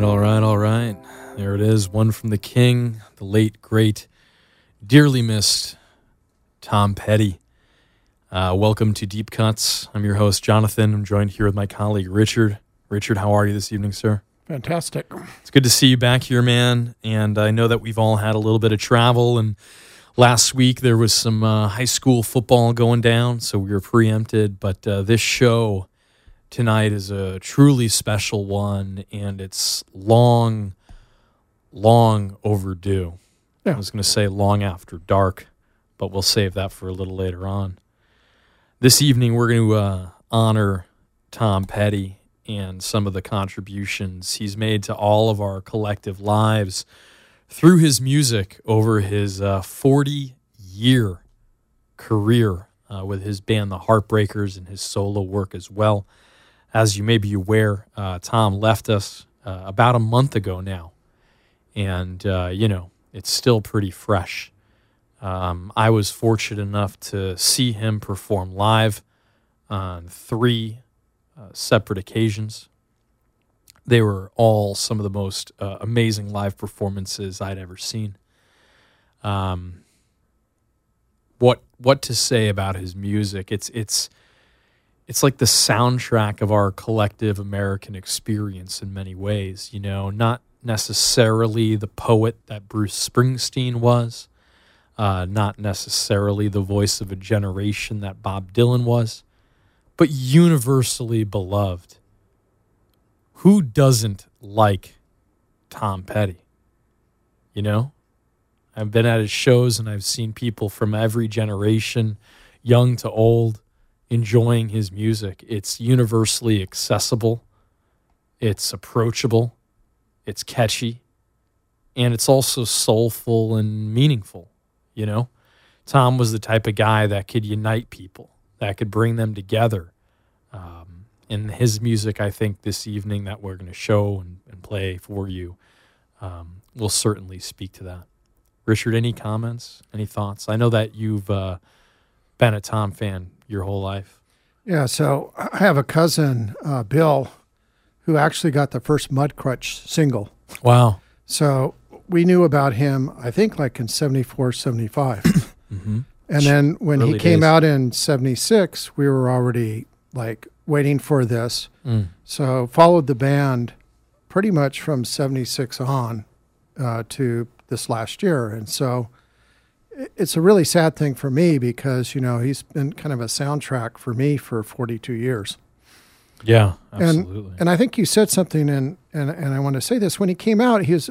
right, all right, all right. There it is. One from the king, the late, great, dearly missed Tom Petty. Uh, welcome to Deep Cuts. I'm your host, Jonathan. I'm joined here with my colleague, Richard. Richard, how are you this evening, sir? Fantastic. It's good to see you back here, man. And I know that we've all had a little bit of travel. And last week there was some uh, high school football going down, so we were preempted. But uh, this show tonight is a truly special one, and it's long, long overdue. Yeah. I was going to say long after dark, but we'll save that for a little later on. This evening, we're going to uh, honor Tom Petty and some of the contributions he's made to all of our collective lives through his music over his 40 year career uh, with his band, The Heartbreakers, and his solo work as well. As you may be aware, uh, Tom left us uh, about a month ago now. And, uh, you know, it's still pretty fresh. Um, I was fortunate enough to see him perform live on three uh, separate occasions. They were all some of the most uh, amazing live performances I'd ever seen. Um, what what to say about his music? It's it's it's like the soundtrack of our collective American experience in many ways. You know, not necessarily the poet that Bruce Springsteen was, uh, not necessarily the voice of a generation that Bob Dylan was, but universally beloved. Who doesn't like Tom Petty? You know, I've been at his shows and I've seen people from every generation, young to old, enjoying his music. It's universally accessible, it's approachable, it's catchy, and it's also soulful and meaningful. You know, Tom was the type of guy that could unite people, that could bring them together. Um, and his music, I think, this evening that we're going to show and, and play for you um, will certainly speak to that. Richard, any comments, any thoughts? I know that you've uh, been a Tom fan your whole life. Yeah, so I have a cousin, uh, Bill, who actually got the first Mudcrutch single. Wow. So we knew about him, I think, like in 74, 75. And then when Early he came days. out in 76, we were already like waiting for this. Mm. So followed the band pretty much from 76 on uh, to this last year. And so it's a really sad thing for me because, you know, he's been kind of a soundtrack for me for 42 years. Yeah, absolutely. And, and I think you said something, and, and, and I want to say this. When he came out, he was,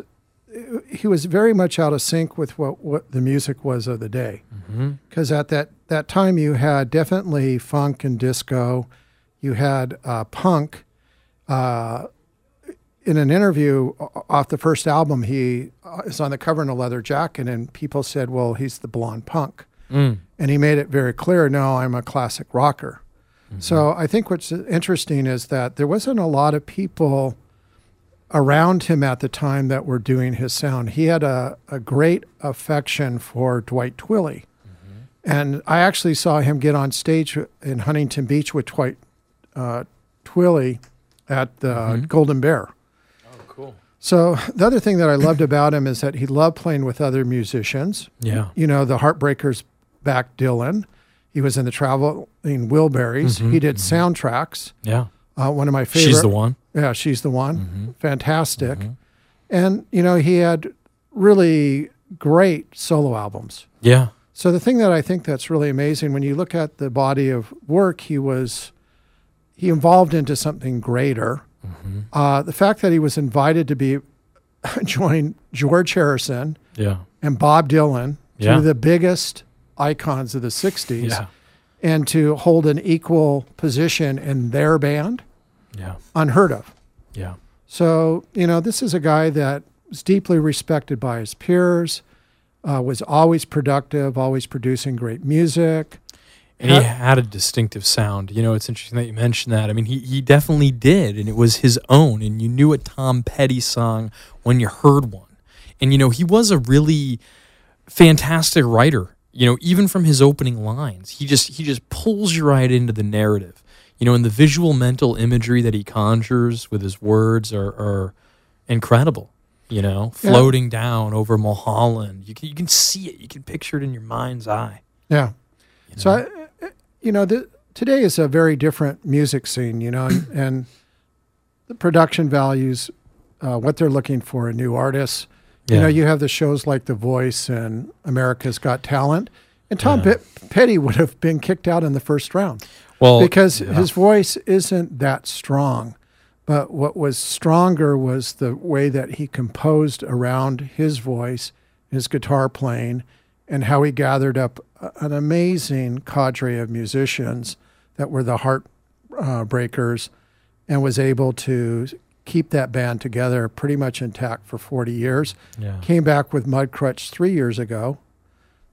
he was very much out of sync with what, what the music was of the day. Mm-hmm. Because at that that time you had definitely funk and disco. You had uh, punk. Uh, in an interview off the first album, he uh, is on the cover in a leather jacket, and people said, "Well, he's the blonde punk," Mm. and he made it very clear, "No, I'm a classic rocker." So I think what's interesting is that there wasn't a lot of people around him at the time that were doing his sound. He had a, a great affection for Dwight Twilley. And I actually saw him get on stage in Huntington Beach with Dwight uh, Twilley at the Golden Bear. So the other thing that I loved about him is that he loved playing with other musicians. Yeah. You know, the Heartbreakers back Dylan. He was in the Traveling Wilburys. Mm-hmm. He did mm-hmm. soundtracks. Yeah. Uh, one of my favorite. She's the one. Yeah, she's the one. Mm-hmm. Fantastic. And, you know, he had really great solo albums. Yeah. So the thing that I think that's really amazing when you look at the body of work, he was he evolved into something greater. Uh, the fact that he was invited to be join George Harrison Yeah. and Bob Dylan, two Yeah. of the biggest icons of the '60s, Yeah. and to hold an equal position in their band, Yeah. unheard of. Yeah. So, you know, this is a guy that was deeply respected by his peers, uh, was always productive, always producing great music. And he had a distinctive sound. You know, it's interesting that you mentioned that. I mean, he, he definitely did, and it was his own. And you knew a Tom Petty song when you heard one. And, you know, he was a really fantastic writer. You know, even from his opening lines, he just he just pulls you right into the narrative. You know, and the visual mental imagery that he conjures with his words are, are incredible. You know, Yeah. floating down over Mulholland, you can you can see it, you can picture it in your mind's eye. Yeah. So, I, you know, the, today is a very different music scene, you know, and, and the production values, uh, what they're looking for in new artists. You Yeah. know, you have the shows like The Voice and America's Got Talent, and Tom Pe- Petty would have been kicked out in the first round Well, because yeah. his voice isn't that strong. But what was stronger was the way that he composed around his voice, his guitar playing, and how he gathered up an amazing cadre of musicians that were the heartbreakers uh, and was able to keep that band together pretty much intact for 40 years. Yeah. Came back with Mudcrutch three years ago.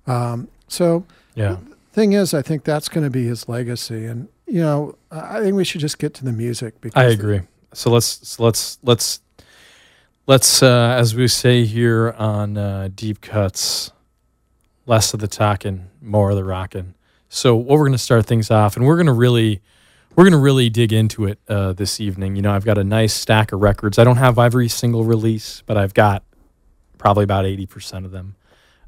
Um, so Yeah. thing is, I think that's going to be his legacy. And, you know, I I think we should just get to the music because I agree. So let's so let's let's let's uh, as we say here on uh, Deep Cuts, less of the talking, more of the rocking. So what we're going to start things off, and we're going to really we're going to really dig into it uh, this evening. You know, I've got a nice stack of records. I don't have every single release, but I've got probably about eighty percent of them.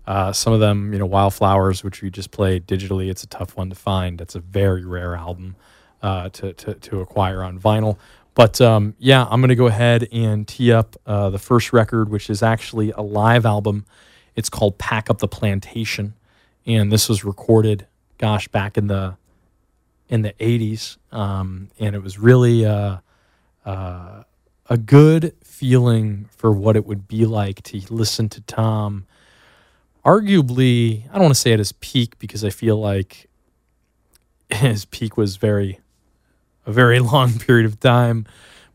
Uh, some of them, you know, Wildflowers, which we just played digitally. It's a tough one to find. That's a very rare album uh, to, to to acquire on vinyl. But um, yeah, I'm going to go ahead and tee up uh, the first record, which is actually a live album. It's called "Pack Up the Plantation," and this was recorded, gosh, back in the in the 80s, um, and it was really uh, uh, a good feeling for what it would be like to listen to Tom. Arguably, I don't want to say at his peak because I feel like his peak was very a very long period of time.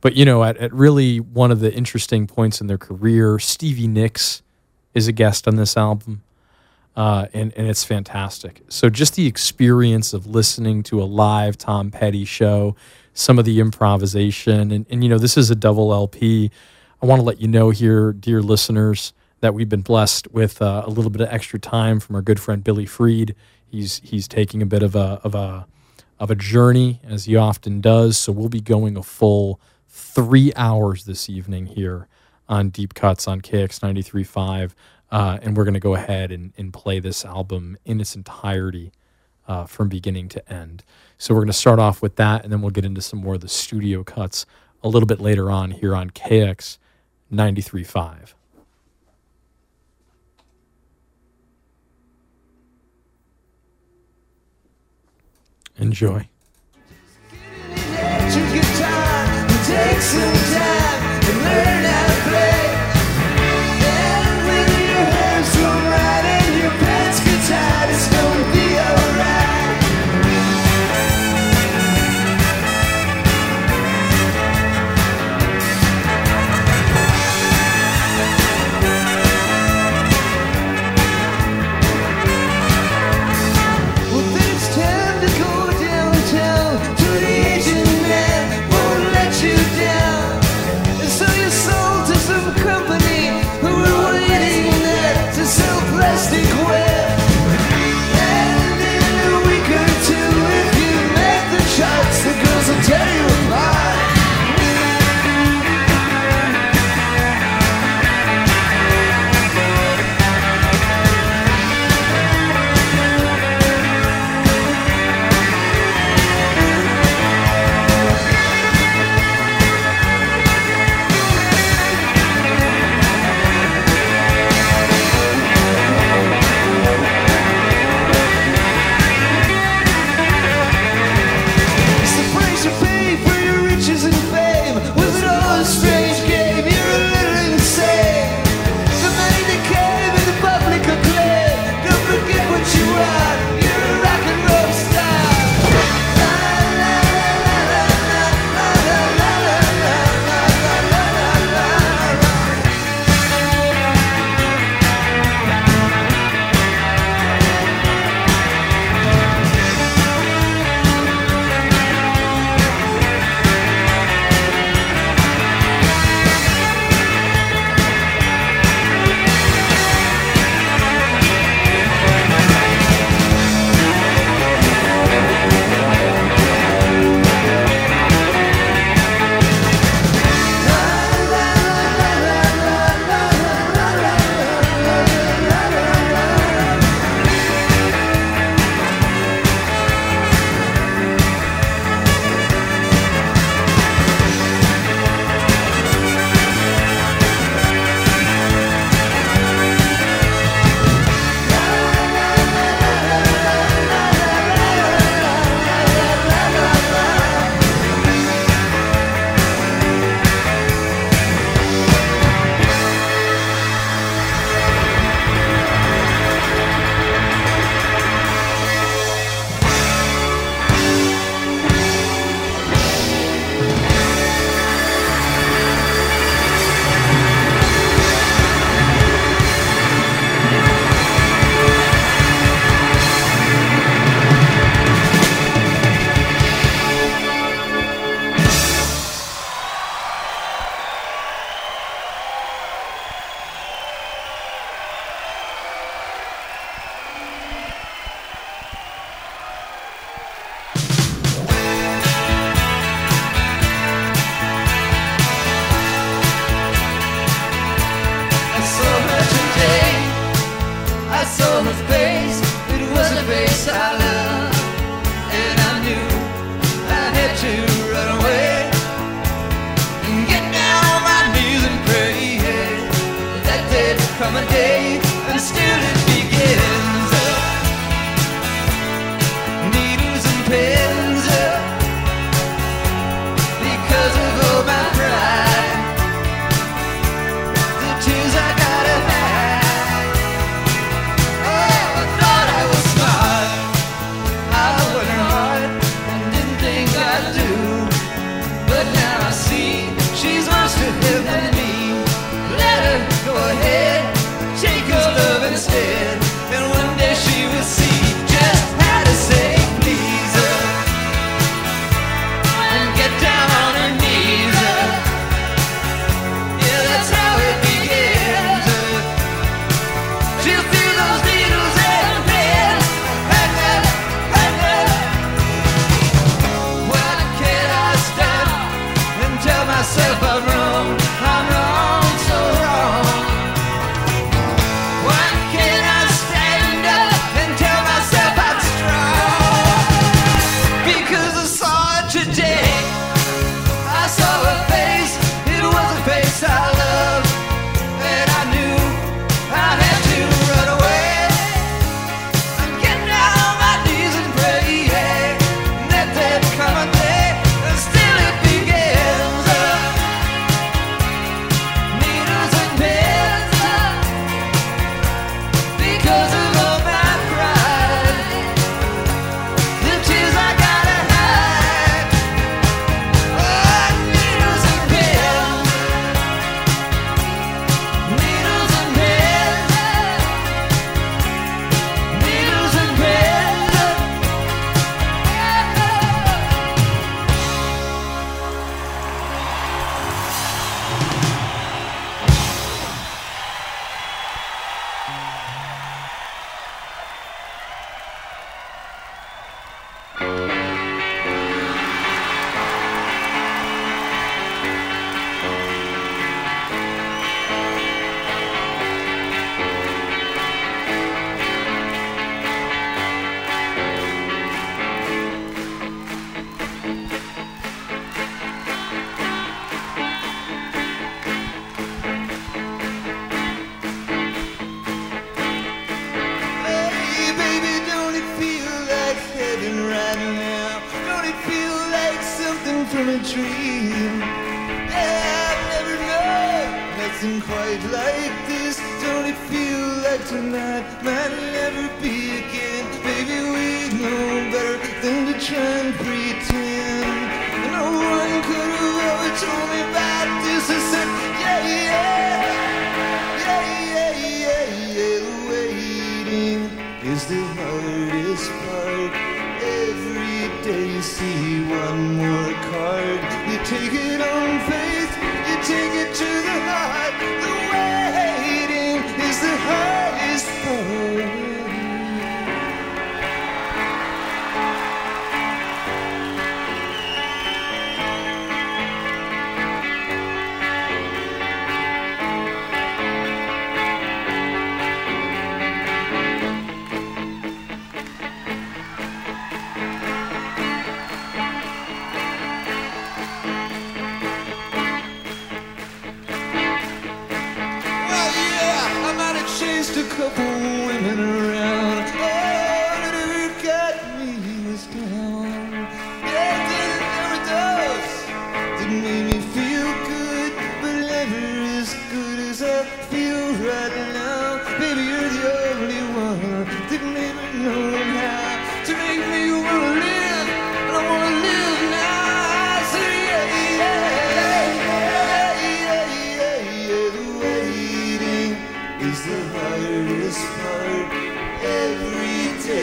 But you know, at, at really one of the interesting points in their career, Stevie Nicks is a guest on this album, uh, and and it's fantastic. So just the experience of listening to a live Tom Petty show, some of the improvisation, and and you know, this is a double LP. I want to let you know here, dear listeners, that we've been blessed with uh, a little bit of extra time from our good friend Billy Freed. He's he's taking a bit of a of a of a journey as he often does. So we'll be going a full three hours this evening here on Deep Cuts on KX 93.5. Uh, and we're going to go ahead and, and play this album in its entirety uh, from beginning to end. So we're going to start off with that, and then we'll get into some more of the studio cuts a little bit later on here on KX 93.5. Enjoy. Let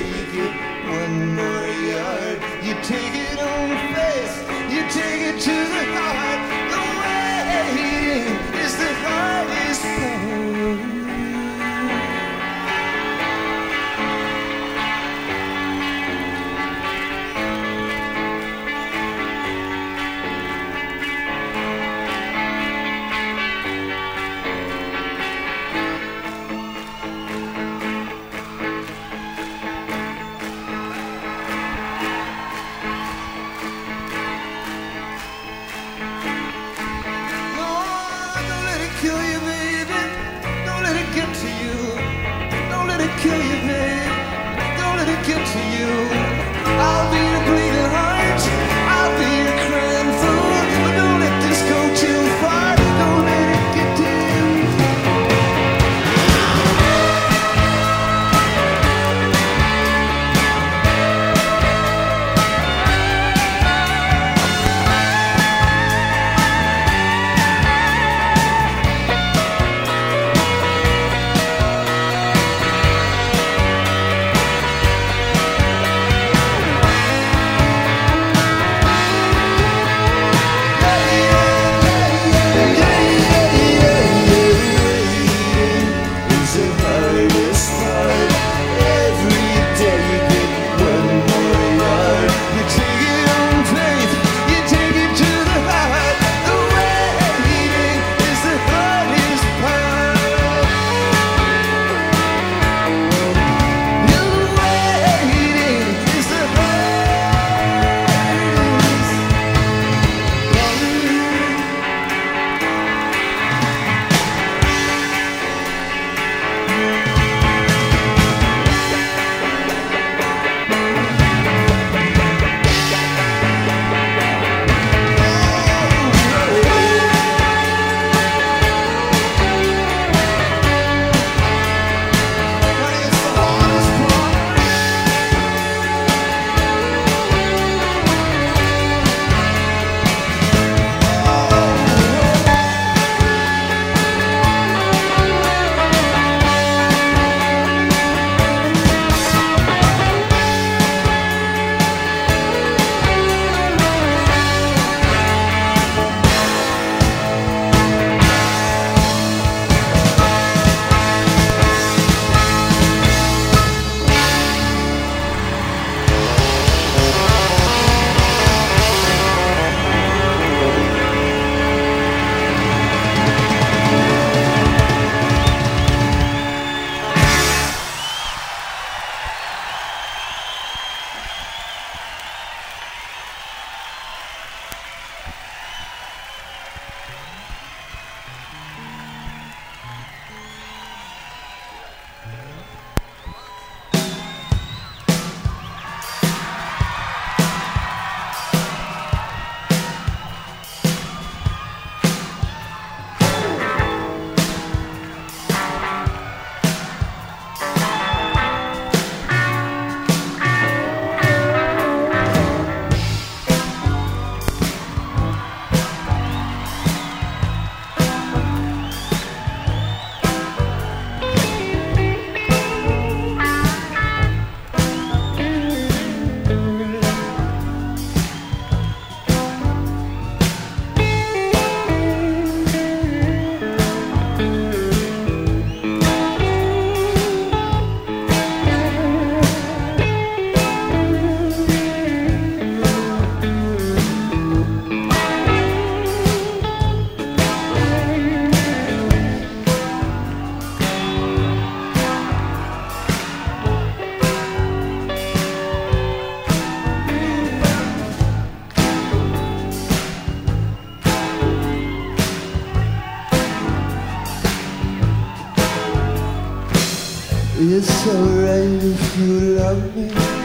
You get one more yard. You take it surrender if you love me.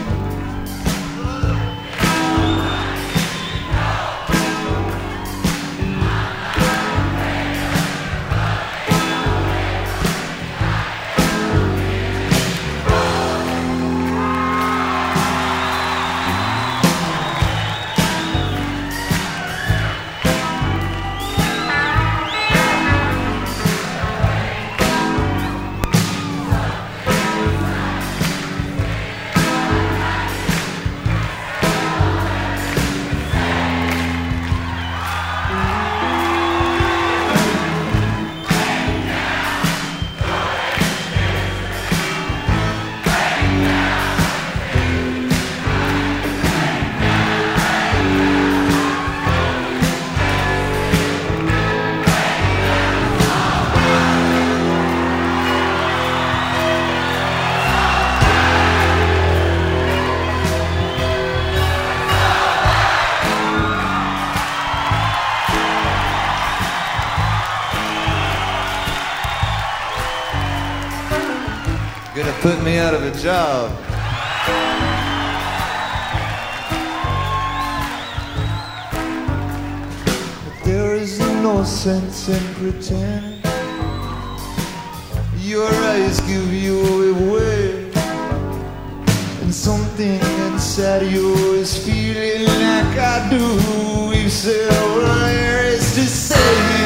put me out of a job. But there is no sense in pretending. Your eyes give you away, and something inside you is feeling like I do. If so, to say?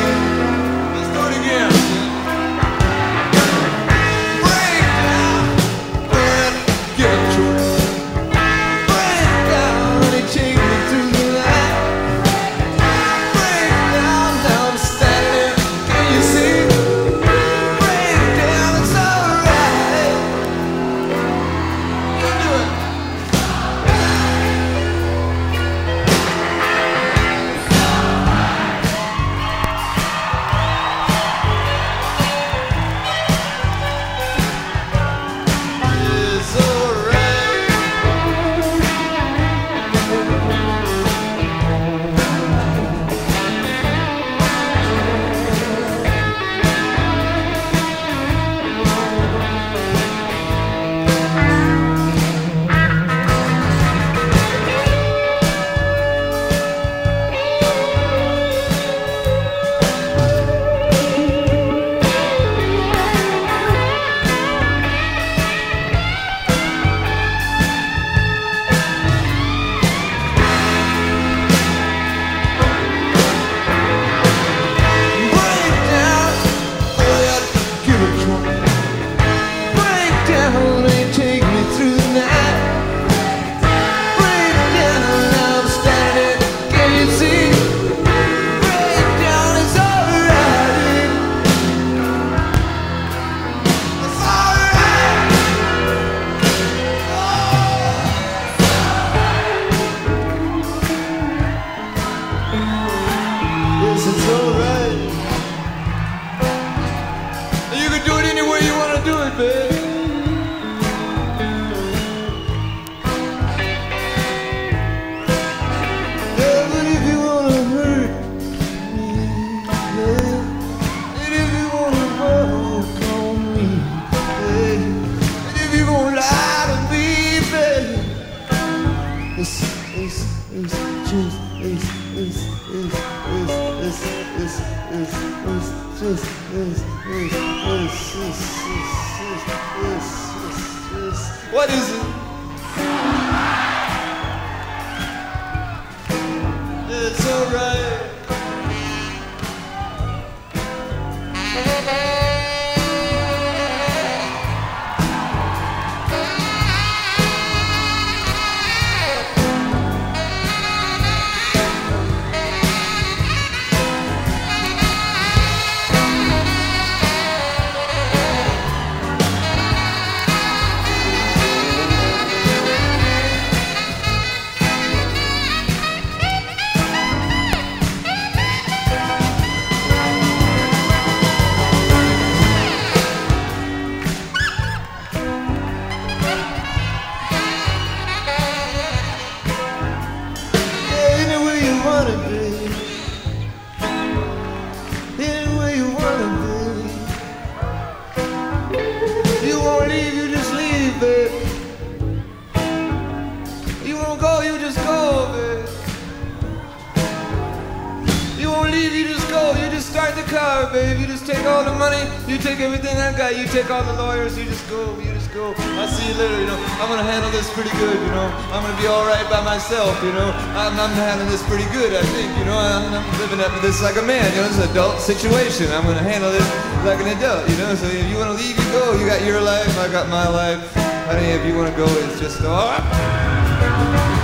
Got, you take all the lawyers, you just go, you just go. I'll see you later, you know. I'm gonna handle this pretty good, you know. I'm gonna be alright by myself, you know. I'm, I'm handling this pretty good, I think, you know. I'm, I'm living to this like a man, you know. It's an adult situation. I'm gonna handle this like an adult, you know. So if you wanna leave, you go. You got your life, I got my life. Honey, if you wanna go, it's just all right.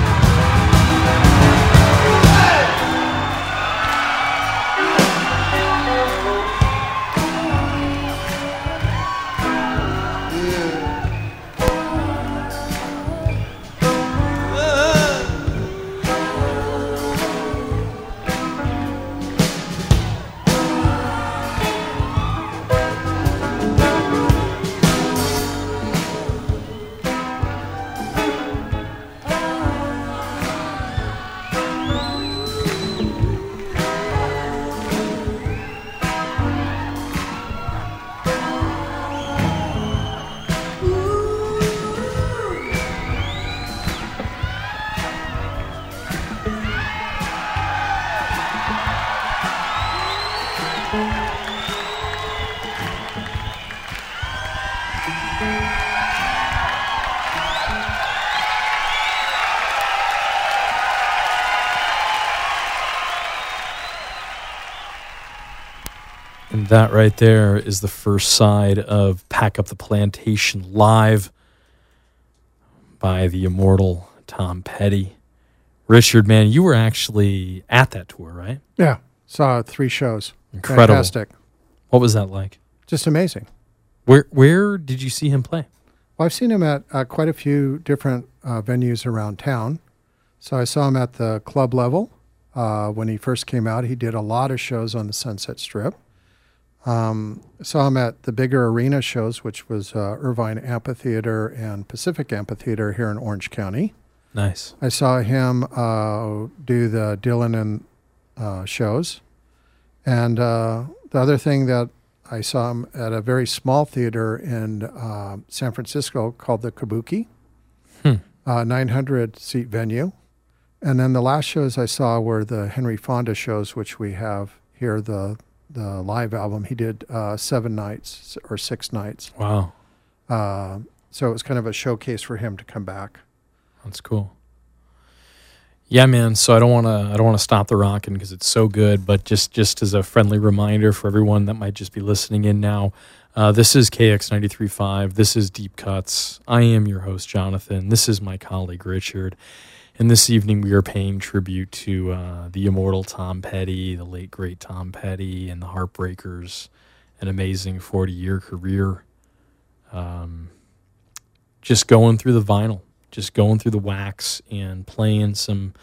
That right there is the first side of Pack Up the Plantation live by the immortal Tom Petty. Richard, man, you were actually at that tour, right? Yeah, saw three shows. Incredible. Fantastic. What was that like? Just amazing. Where where did you see him play? Well, I've seen him at uh, quite a few different uh, venues around town. So I saw him at the club level uh, when he first came out. He did a lot of shows on the Sunset Strip. Um, saw him at the bigger arena shows, which was uh, Irvine Amphitheater and Pacific Amphitheater here in Orange County. Nice. I saw him uh, do the Dylan and uh, shows. And uh, the other thing that I saw him at a very small theater in uh, San Francisco called the Kabuki, Hmm. uh, 900 seat venue. And then the last shows I saw were the Henry Fonda shows, which we have here, the the live album. He did uh, seven nights or six nights. Wow. Uh, so it was kind of a showcase for him to come back. That's cool. Yeah, man. So I don't want to I don't want to stop the rocking because it's so good. But just just as a friendly reminder for everyone that might just be listening in now, uh, this is KX 93.5. This is Deep Cuts. I am your host, Jonathan. This is my colleague Richard. And this evening we are paying tribute to uh, the immortal Tom Petty, the late great Tom Petty, and the Heartbreakers. An amazing 40 year career. Um, just going through the vinyl, just going through the wax and playing some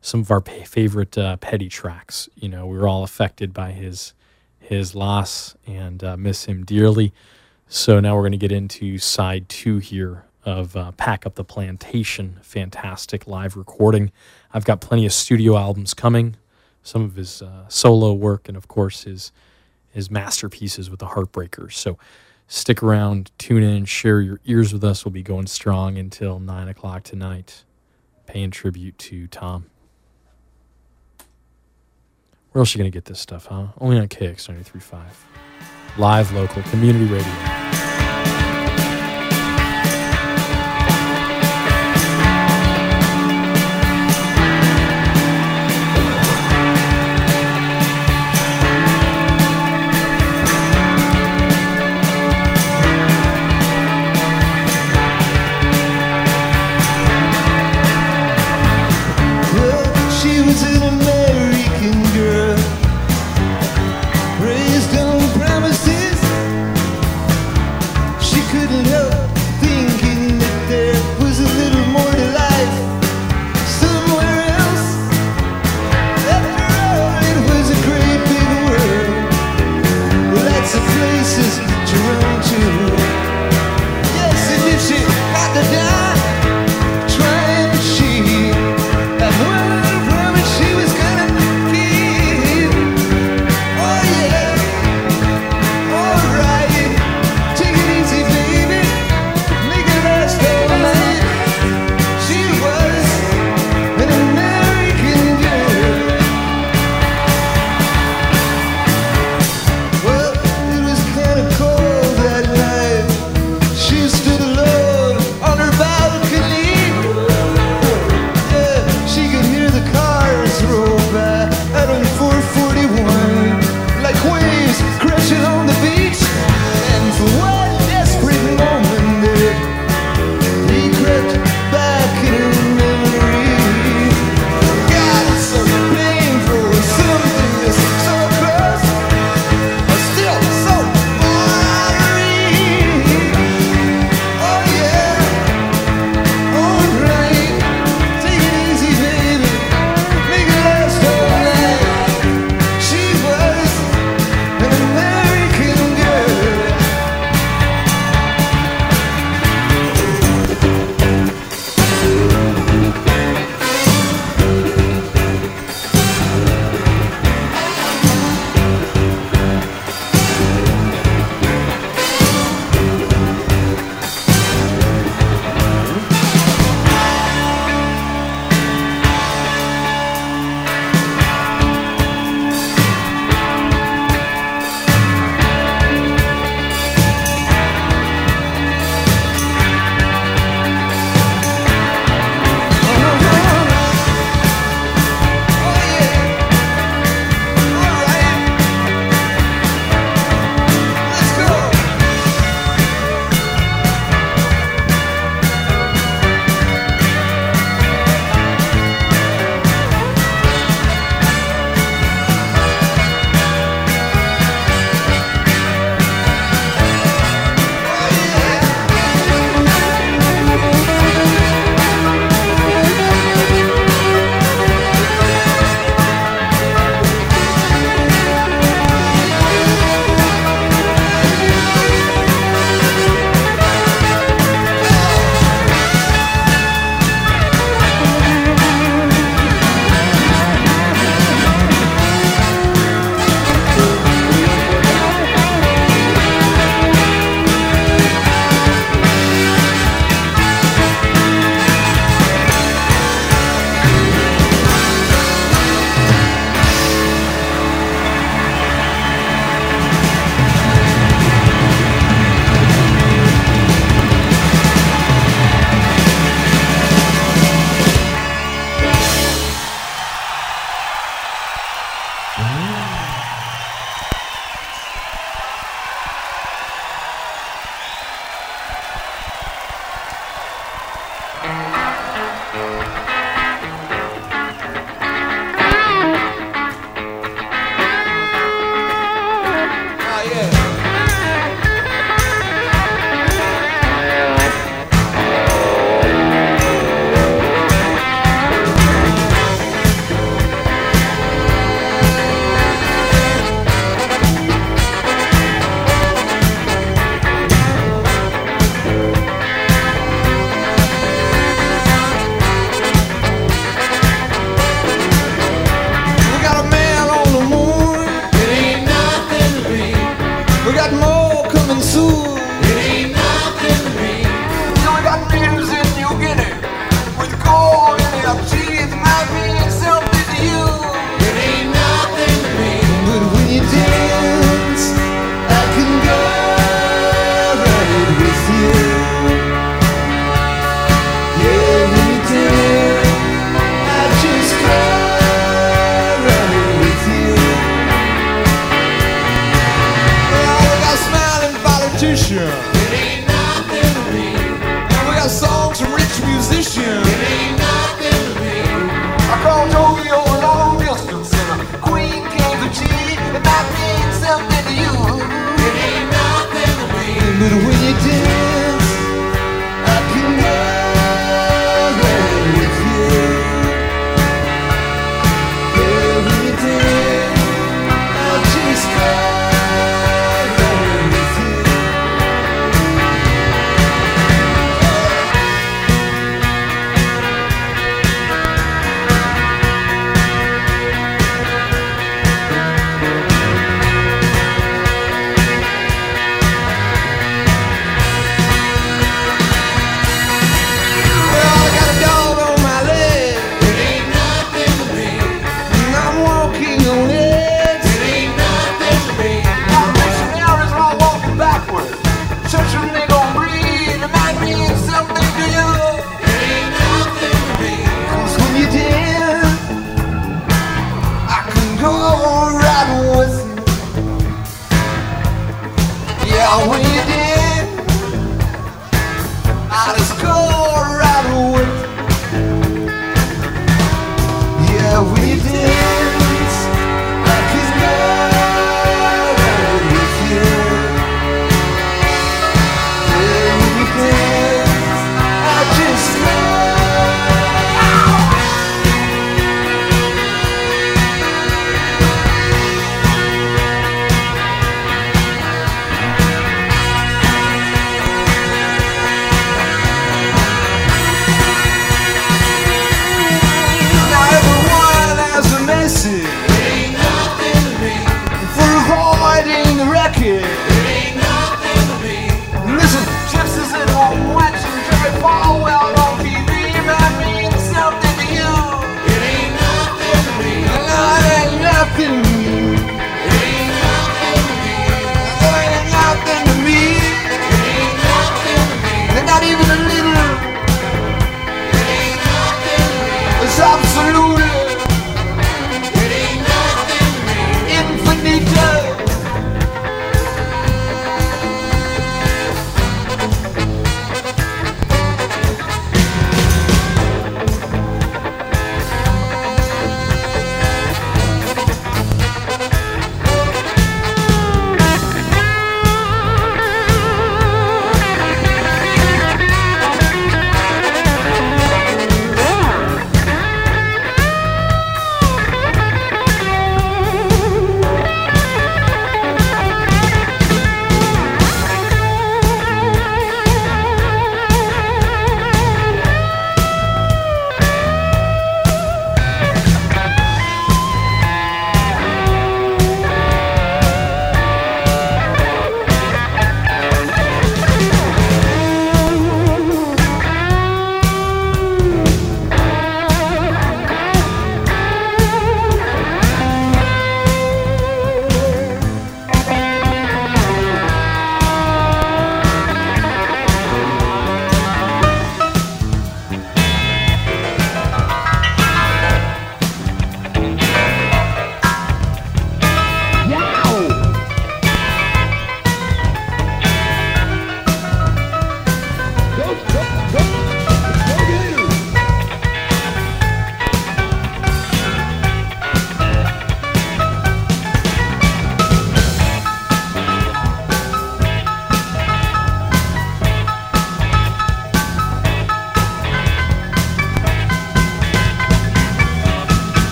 some of our favorite uh, Petty tracks. You know, we were all affected by his his loss and uh, miss him dearly. So now we're going to get into side two here of uh, Pack Up the Plantation. Fantastic live recording. I've got plenty of studio albums coming, some of his uh, solo work, and of course his his masterpieces with the Heartbreakers. So stick around, tune in, share your ears with us. We'll be going strong until nine o'clock tonight, paying tribute to Tom. Where else are you gonna get this stuff, huh? Only on KX 93.5. Live local community radio.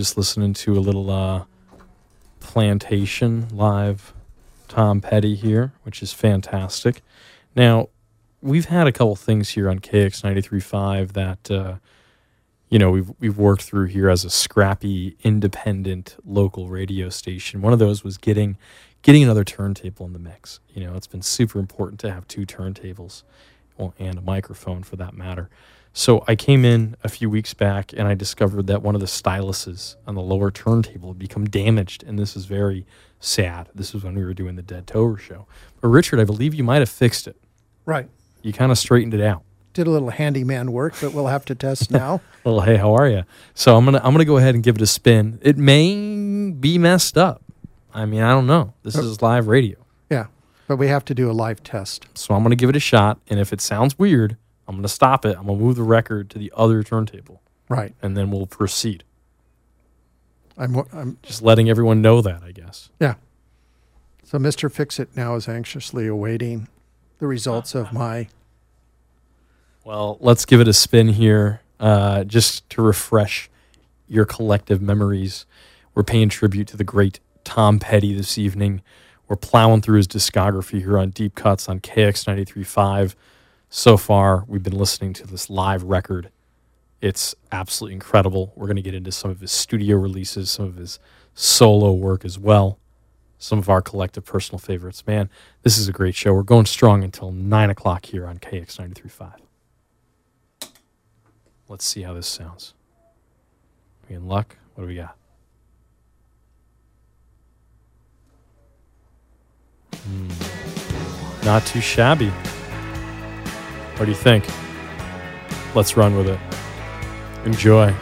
Just listening to a little uh, plantation live Tom Petty here, which is fantastic. Now, we've had a couple things here on KX 93.5 that, uh, you know, we've, we've worked through here as a scrappy, independent local radio station. One of those was getting getting another turntable in the mix. You know, it's been super important to have two turntables well, and a microphone for that matter. So I came in a few weeks back and I discovered that one of the styluses on the lower turntable had become damaged, and this is very sad. This was when we were doing the Dead Tower show. But Richard, I believe you might have fixed it. Right. You kind of straightened it out. Did a little handyman work, but we'll have to test now. Well, hey, how are you? So I'm gonna I'm gonna go ahead and give it a spin. It may be messed up. I mean, I don't know. This oh. is live radio, yeah, but we have to do a live test. so I'm gonna give it a shot. And if it sounds weird, I'm gonna stop it. I'm gonna move the record to the other turntable, Right. and then we'll proceed. I'm. I'm Just letting everyone know that, I guess. yeah. So Mr. Fix It now is anxiously awaiting the results of my. Well, let's give it a spin here, uh, just to refresh your collective memories. We're paying tribute to the great Tom Petty this evening. We're plowing through his discography here on Deep Cuts on KX 93.5. So far, we've been listening to this live record. It's absolutely incredible. We're going to get into some of his studio releases, some of his solo work as well, some of our collective personal favorites. Man, this is a great show. We're going strong until 9 o'clock here on KX 93.5. Let's see how this sounds. We in luck? What do we got? Hmm. Not too shabby. What do you think? Let's run with it. Enjoy.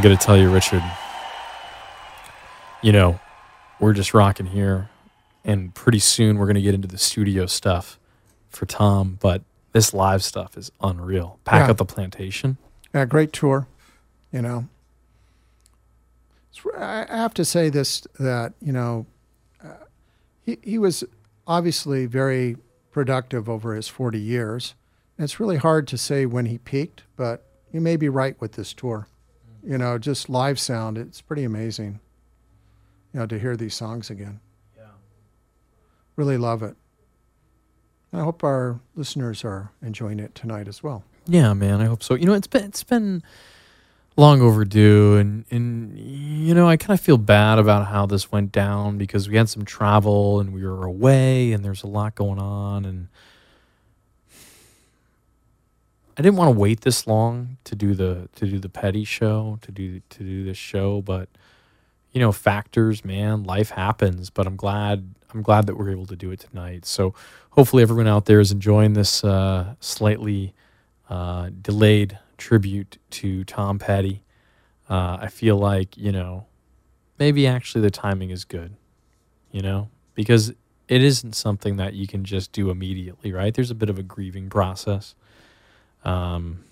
I got to tell you, Richard, you know, we're just rocking here, and pretty soon we're going to get into the studio stuff for Tom, but this live stuff is unreal. Pack Yeah. up the plantation. Yeah, great tour. You know, I have to say this that you know, uh, he he was obviously very productive over his forty years. And it's really hard to say when he peaked, but you may be right with this tour. You know, just live sound, it's pretty amazing. You know, to hear these songs again. Yeah. Really love it. I hope our listeners are enjoying it tonight as well. Yeah, man, I hope so. You know, it's been it's been long overdue, and and you know, I kind of feel bad about how this went down because we had some travel and we were away, and there's a lot going on, and I didn't want to wait this long to do the to do the petty show to do to do this show, but you know, factors, man, life happens. But I'm glad I'm glad that we're able to do it tonight. So hopefully, everyone out there is enjoying this uh, slightly uh, delayed tribute to Tom Petty. Uh, I feel like you know, maybe actually the timing is good, you know, because it isn't something that you can just do immediately, right? There's a bit of a grieving process. Um,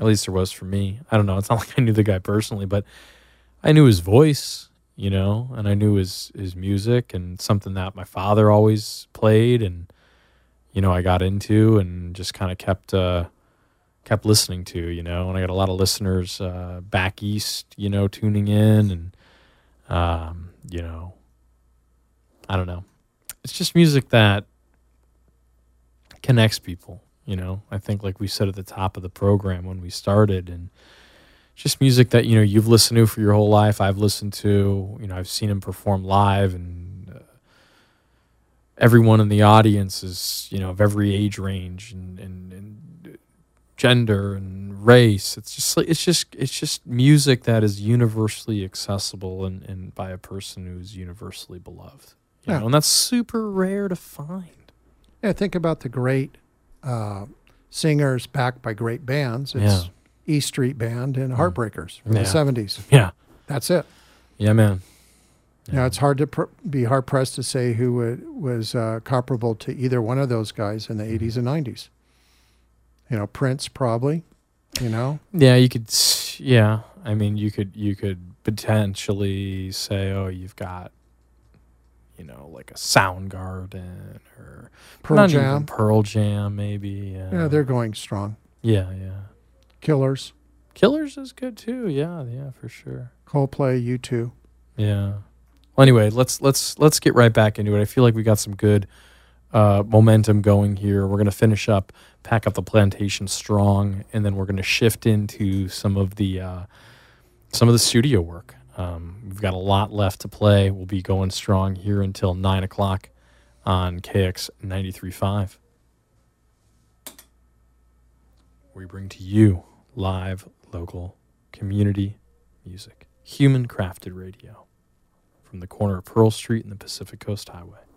at least there was for me. I don't know. It's not like I knew the guy personally, but I knew his voice, you know, and I knew his his music and something that my father always played, and you know, I got into and just kind of kept uh, kept listening to, you know, and I got a lot of listeners uh, back east, you know, tuning in, and um, you know, I don't know. It's just music that connects people, you know. I think, like we said at the top of the program when we started, and just music that you know you've listened to for your whole life. I've listened to, you know, I've seen him perform live, and uh, everyone in the audience is, you know, of every age range and and, and gender and race. It's just like it's just it's just music that is universally accessible and, and by a person who's universally beloved. You Yeah. know, and that's super rare to find. Yeah, think about the great uh, singers backed by great bands. It's Yeah. E Street Band and Heartbreakers from Yeah. the 70s. Yeah. That's it. Yeah, man. You know, it's hard to pr- be hard pressed to say who would, was uh, comparable to either one of those guys in the 80s and 90s. You know, Prince probably, you know. Yeah, you could. s- Yeah, I mean, you could you could potentially say, oh, you've got, you know, like a Soundgarden or Pearl Jam. Pearl Jam, maybe. Yeah, Yeah, they're going strong. yeah, yeah. Killers, Killers is good too. Yeah, yeah, for sure. Coldplay, U2. Yeah. Well, anyway, let's let's let's get right back into it. I feel like we got some good uh, momentum going here. We're gonna finish up, pack up the plantation strong, and then we're gonna shift into some of the uh, some of the studio work. Um, we've got a lot left to play. We'll be going strong here until nine o'clock on KX 93.5. We bring to you live, local, community music, human crafted radio from the corner of Pearl Street and the Pacific Coast Highway.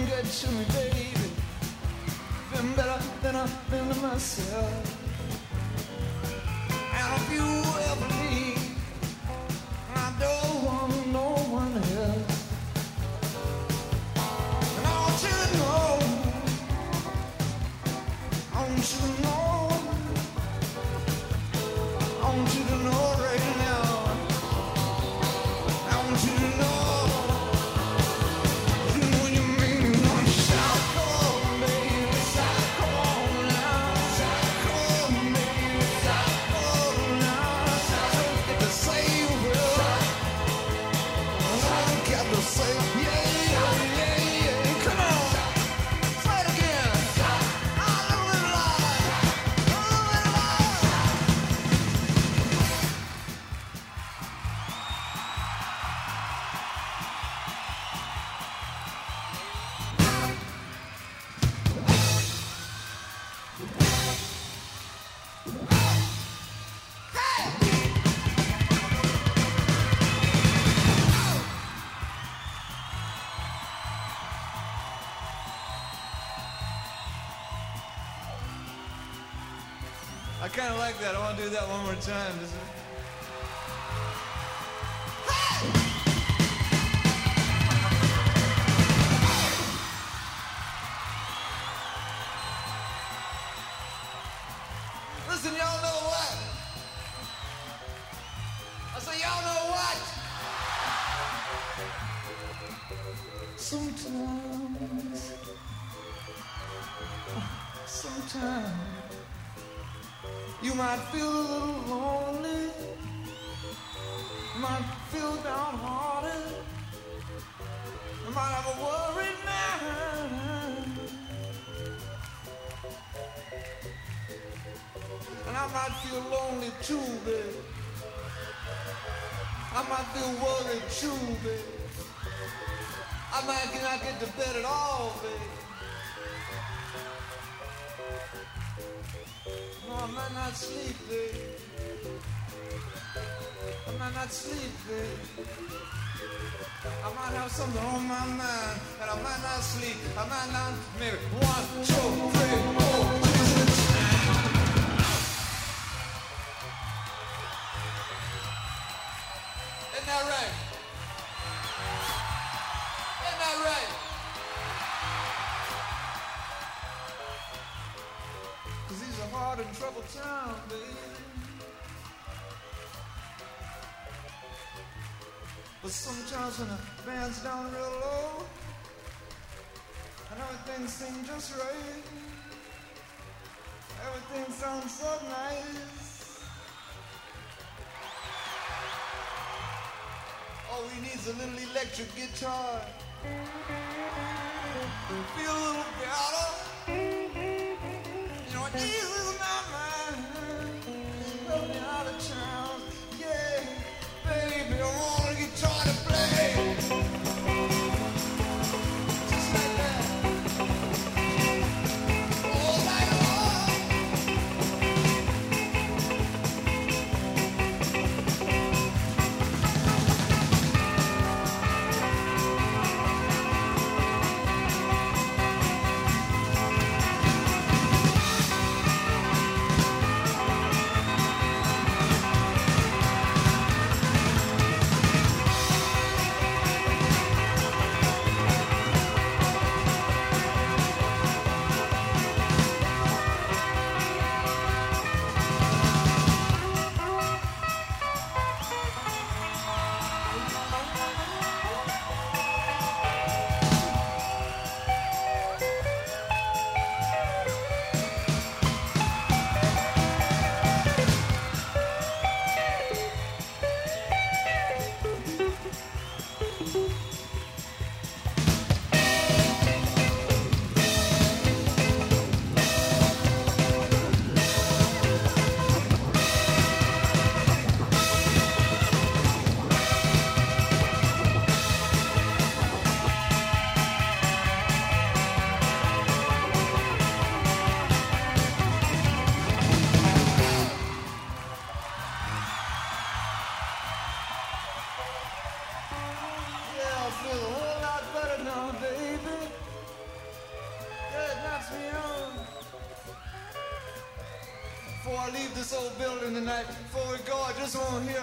Been good to me, baby. Been better than I've been to myself. Like that. I want to do that one more time. Babe. I might feel worried too, babe. I might not get to bed at all, babe. No, I might not sleep, babe. I might not sleep, babe. I might have something on my mind, and I might not sleep. I might not, maybe one, two, three, four. When the band's down real low, and everything seems just right, everything sounds so nice. All he needs a little electric guitar. Feel a little better. You know, Jesus, just want to hear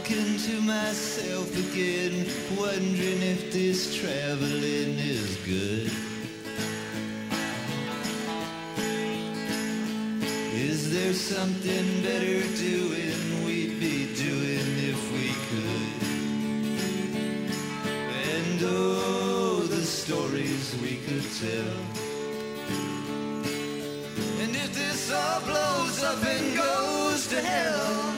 Talking to myself again, wondering if this traveling is good. Is there something better doing we'd be doing if we could? And oh, the stories we could tell. And if this all blows up and goes to hell,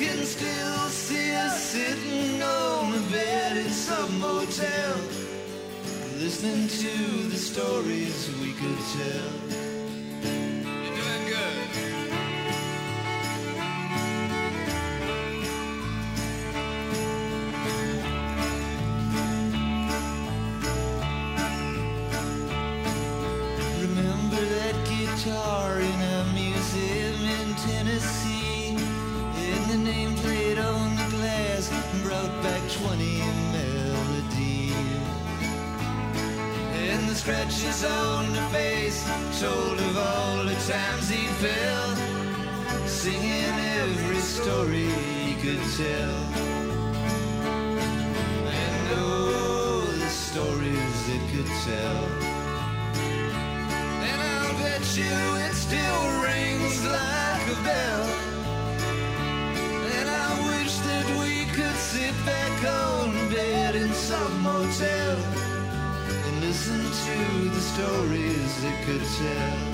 can still see us sitting on a bed in some motel, listening to the stories we could tell. Scratches on the face told of all the times he fell, singing every story he could tell. And oh, the stories it could tell. And I'll bet you it still rings like a bell. And I wish that we could sit back on bed in some motel, to the stories it could tell.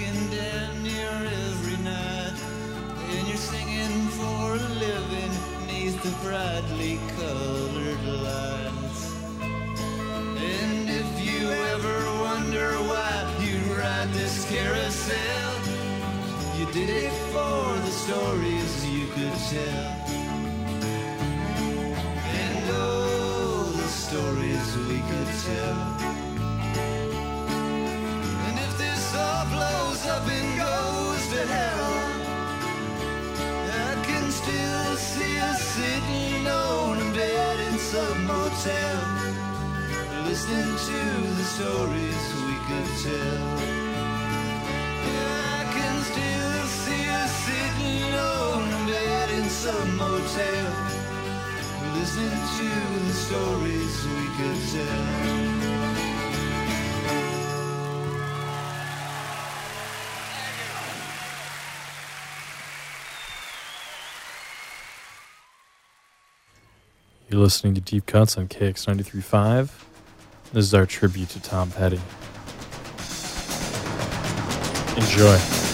And tracking down near every night, and you're singing for a living neath the brightly colored lights, and if you ever wonder why you ride this carousel, you did it for the stories you could tell. And oh, the stories we could tell. Motel, listening to the stories we could tell. Yeah, I can still see us sitting on a bed in some motel, listening to the stories we could tell. You're listening to Deep Cuts on KX 93.5. This is our tribute to Tom Petty. Enjoy.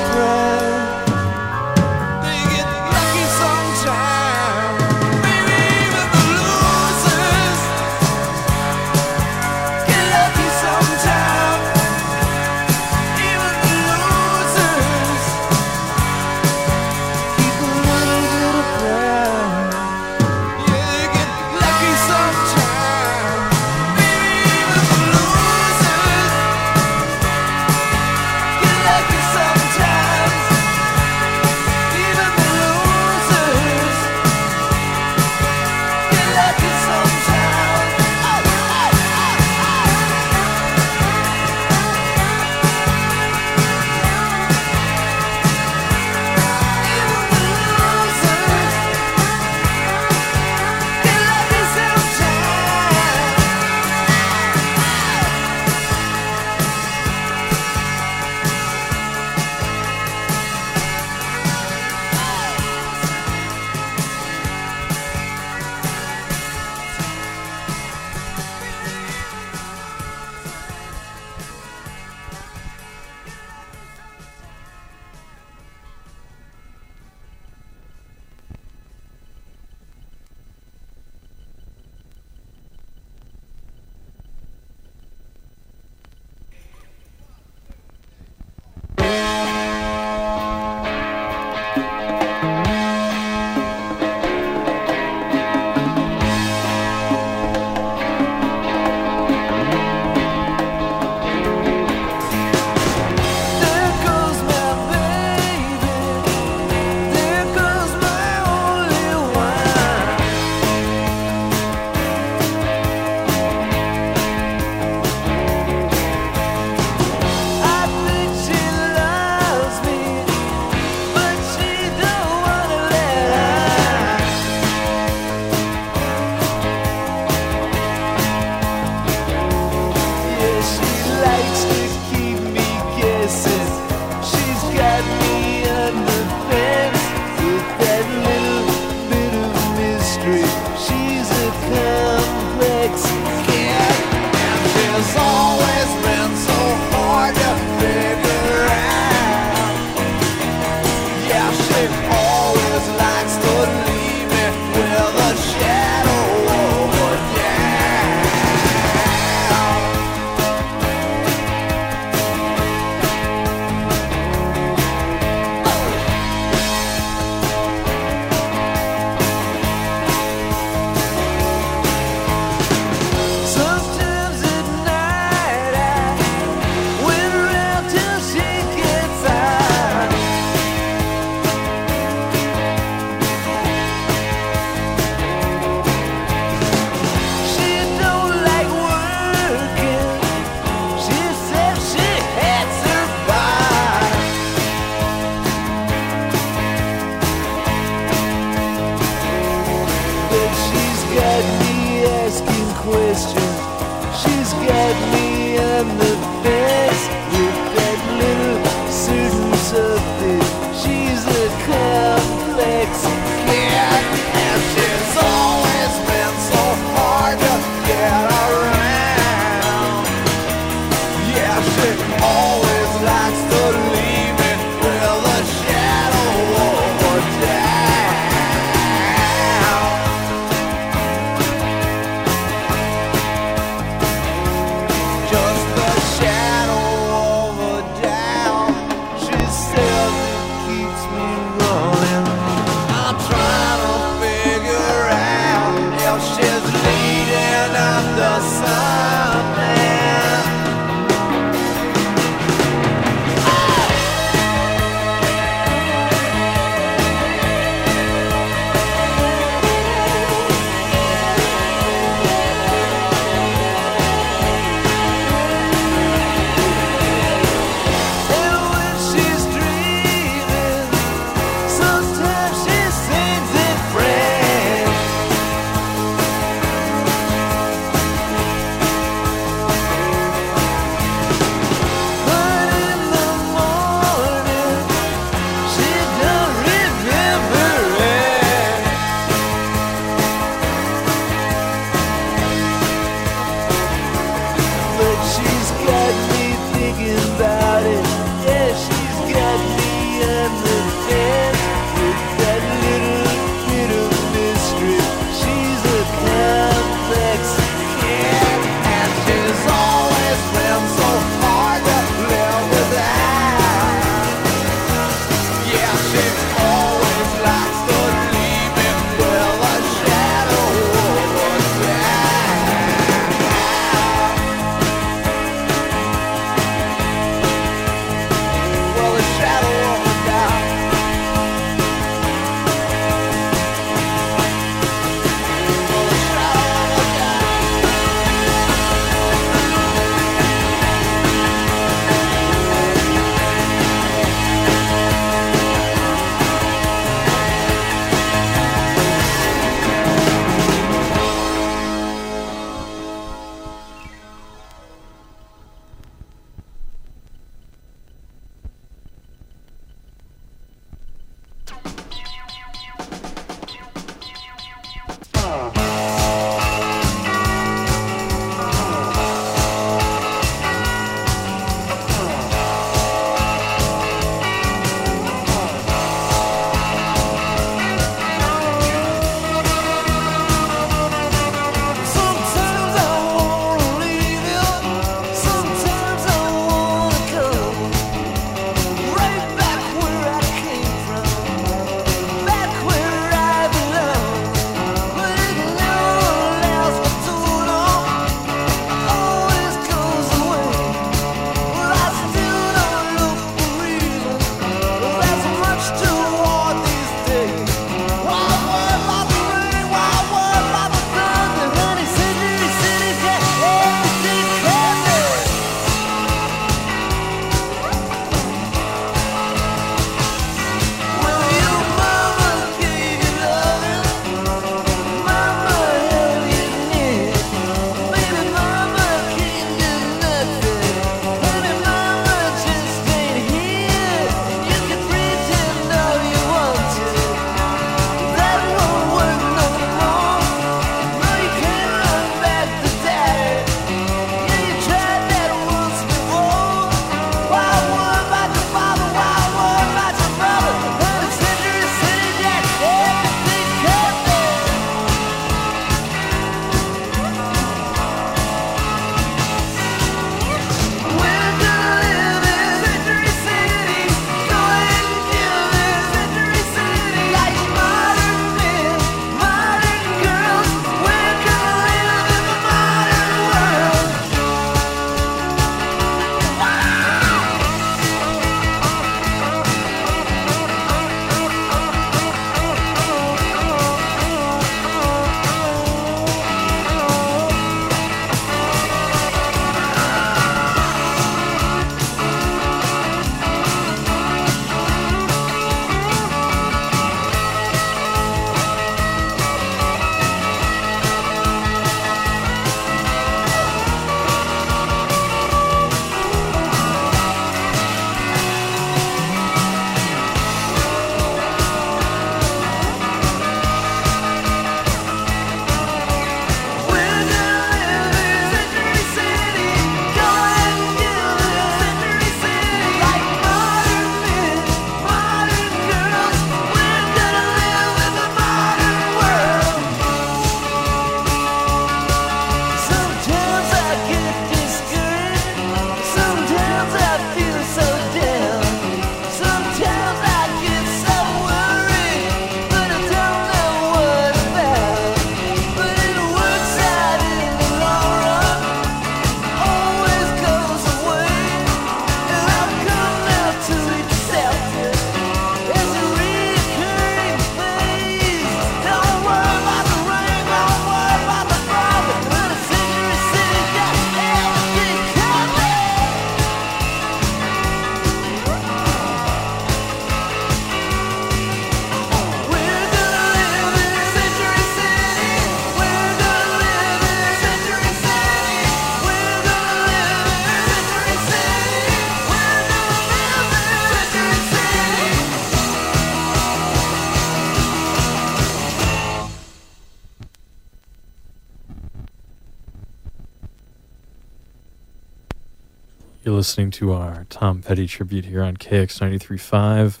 listening to our Tom Petty tribute here on KX93.5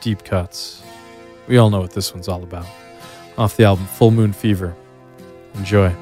Deep Cuts. We all know what this one's all about. Off the album Full Moon Fever. Enjoy.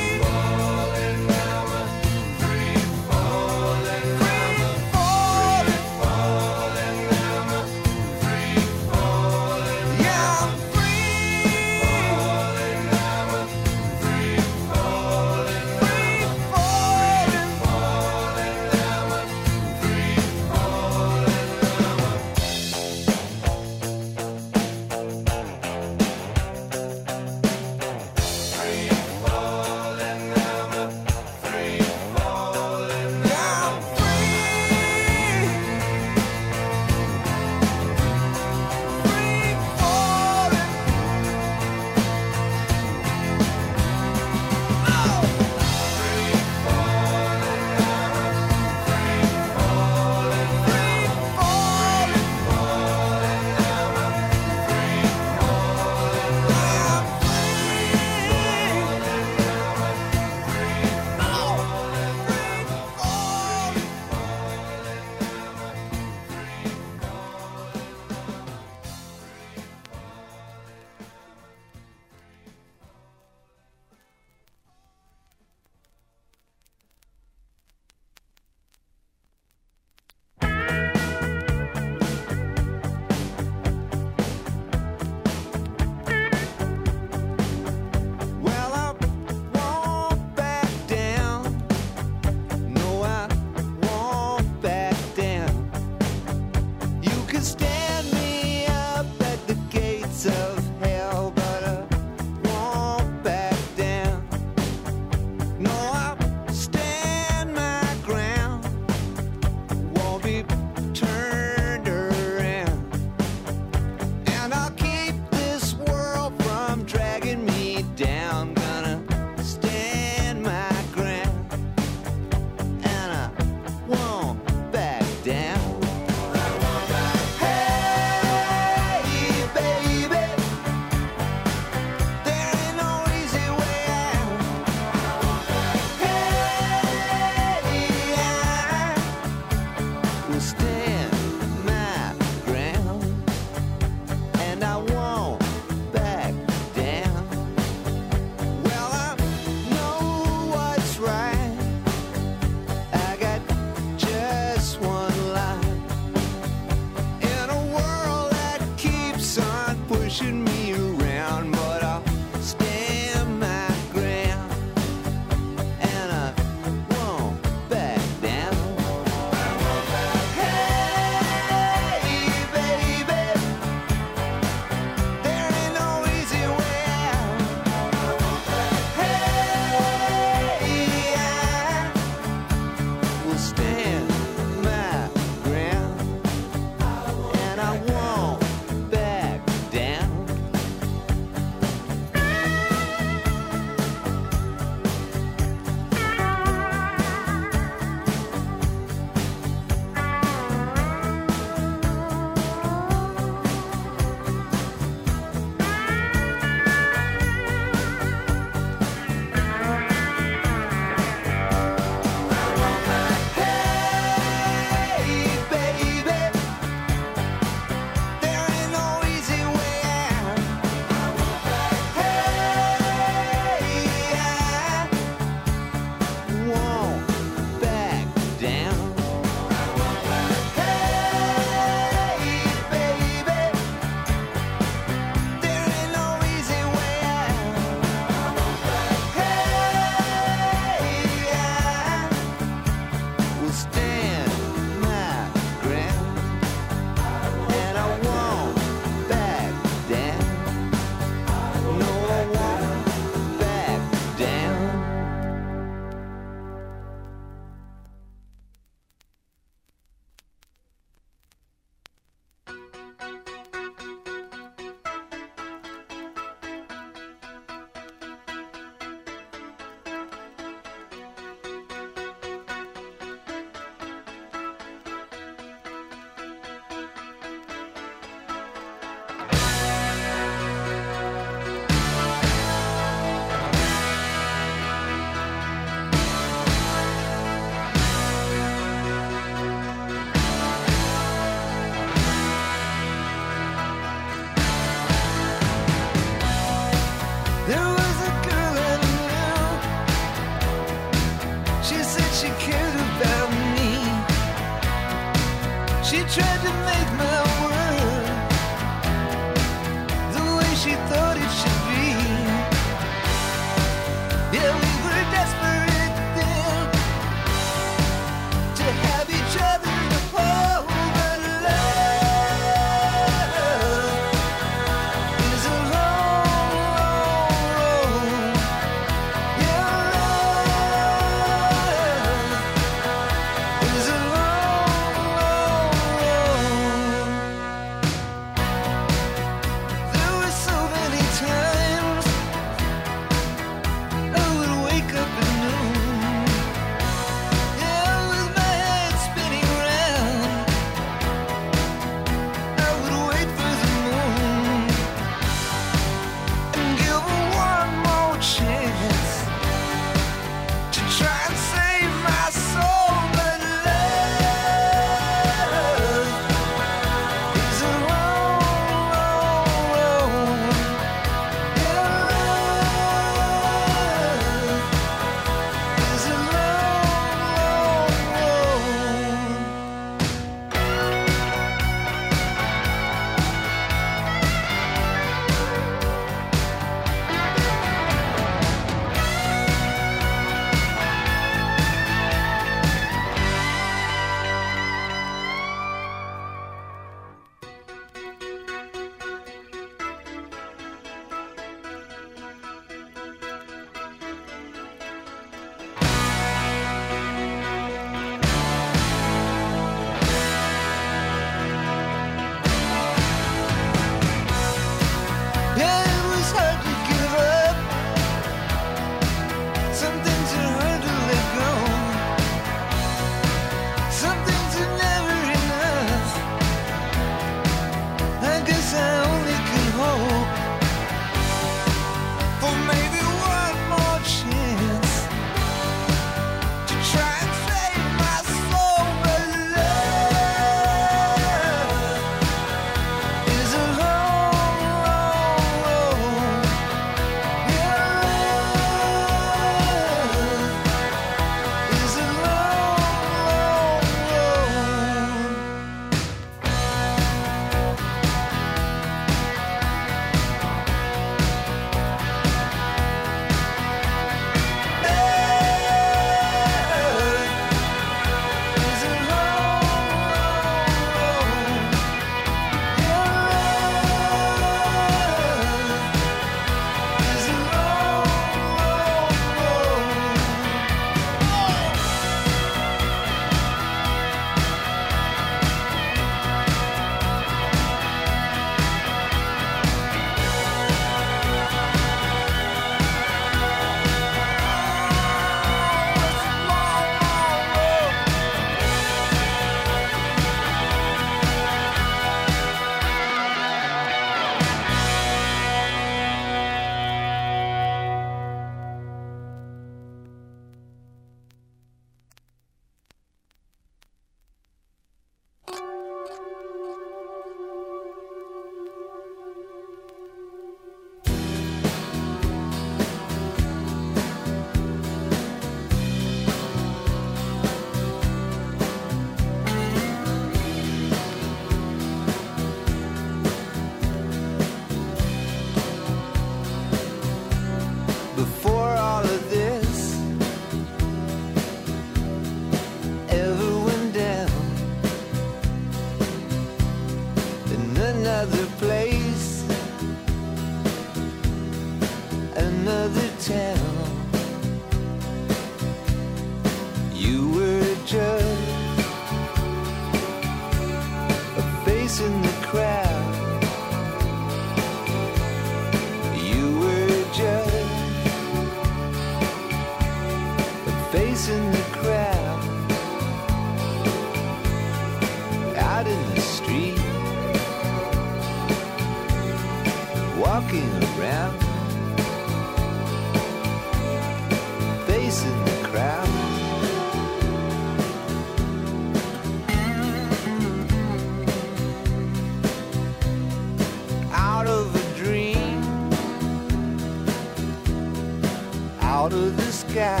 out of the sky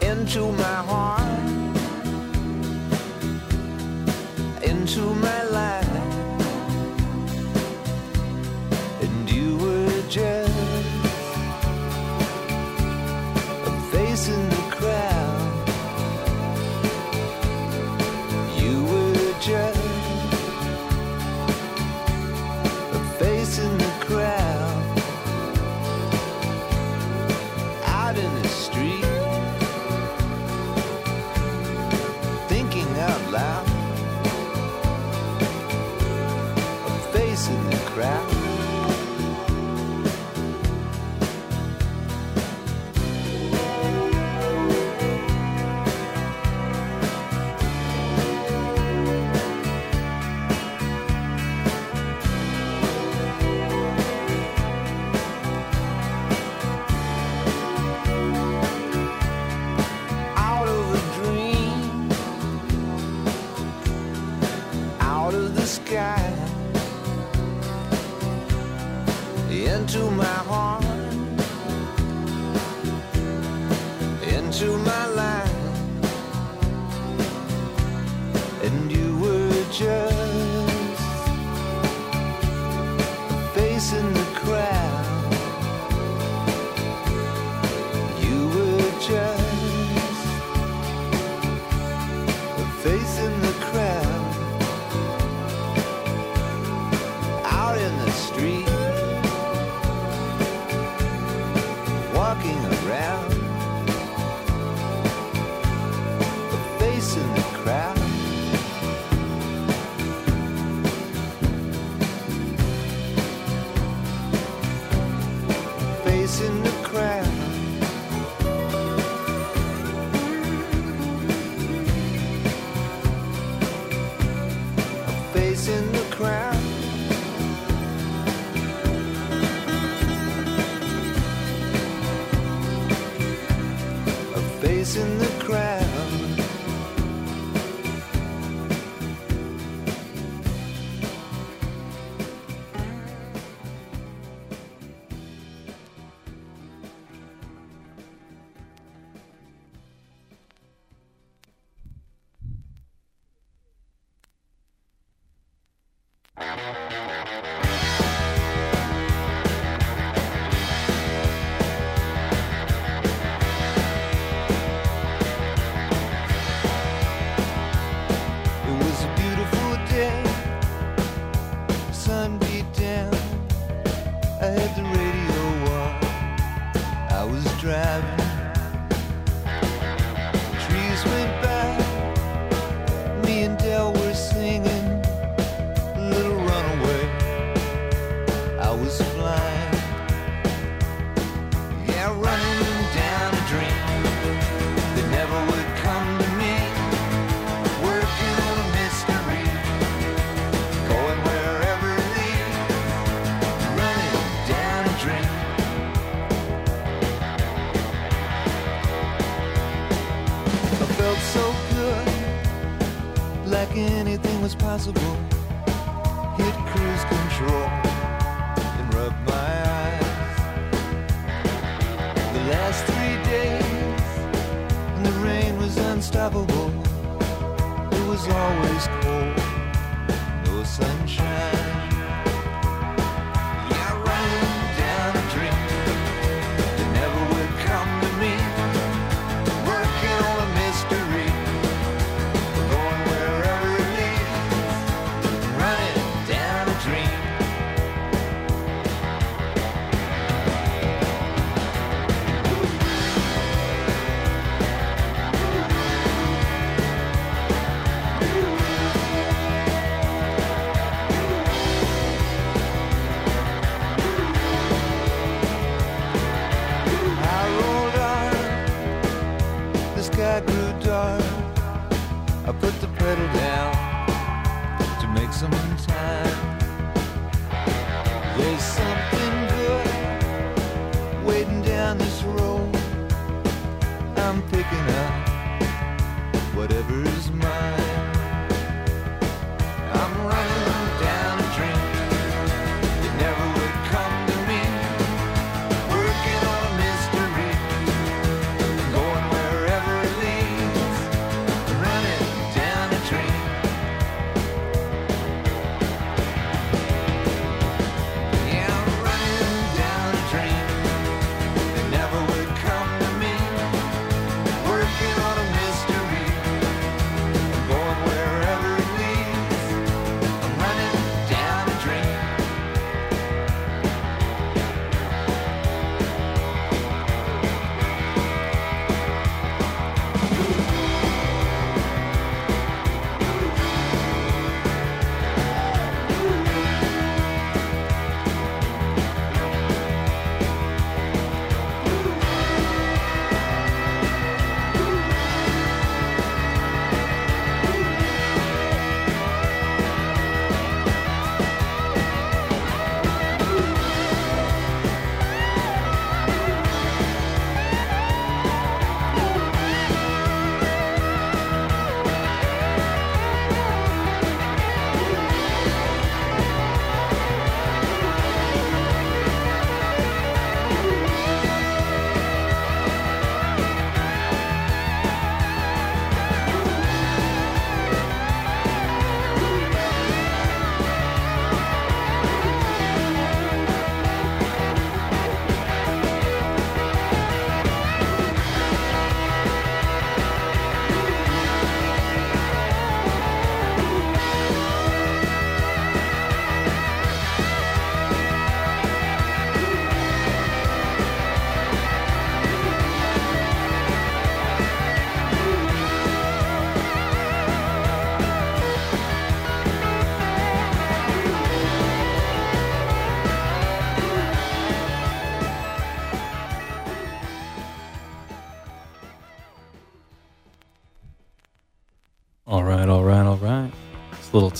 into my heart, into my life.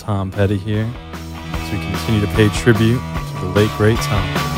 Tom Petty here as we continue to pay tribute to the late, great Tom.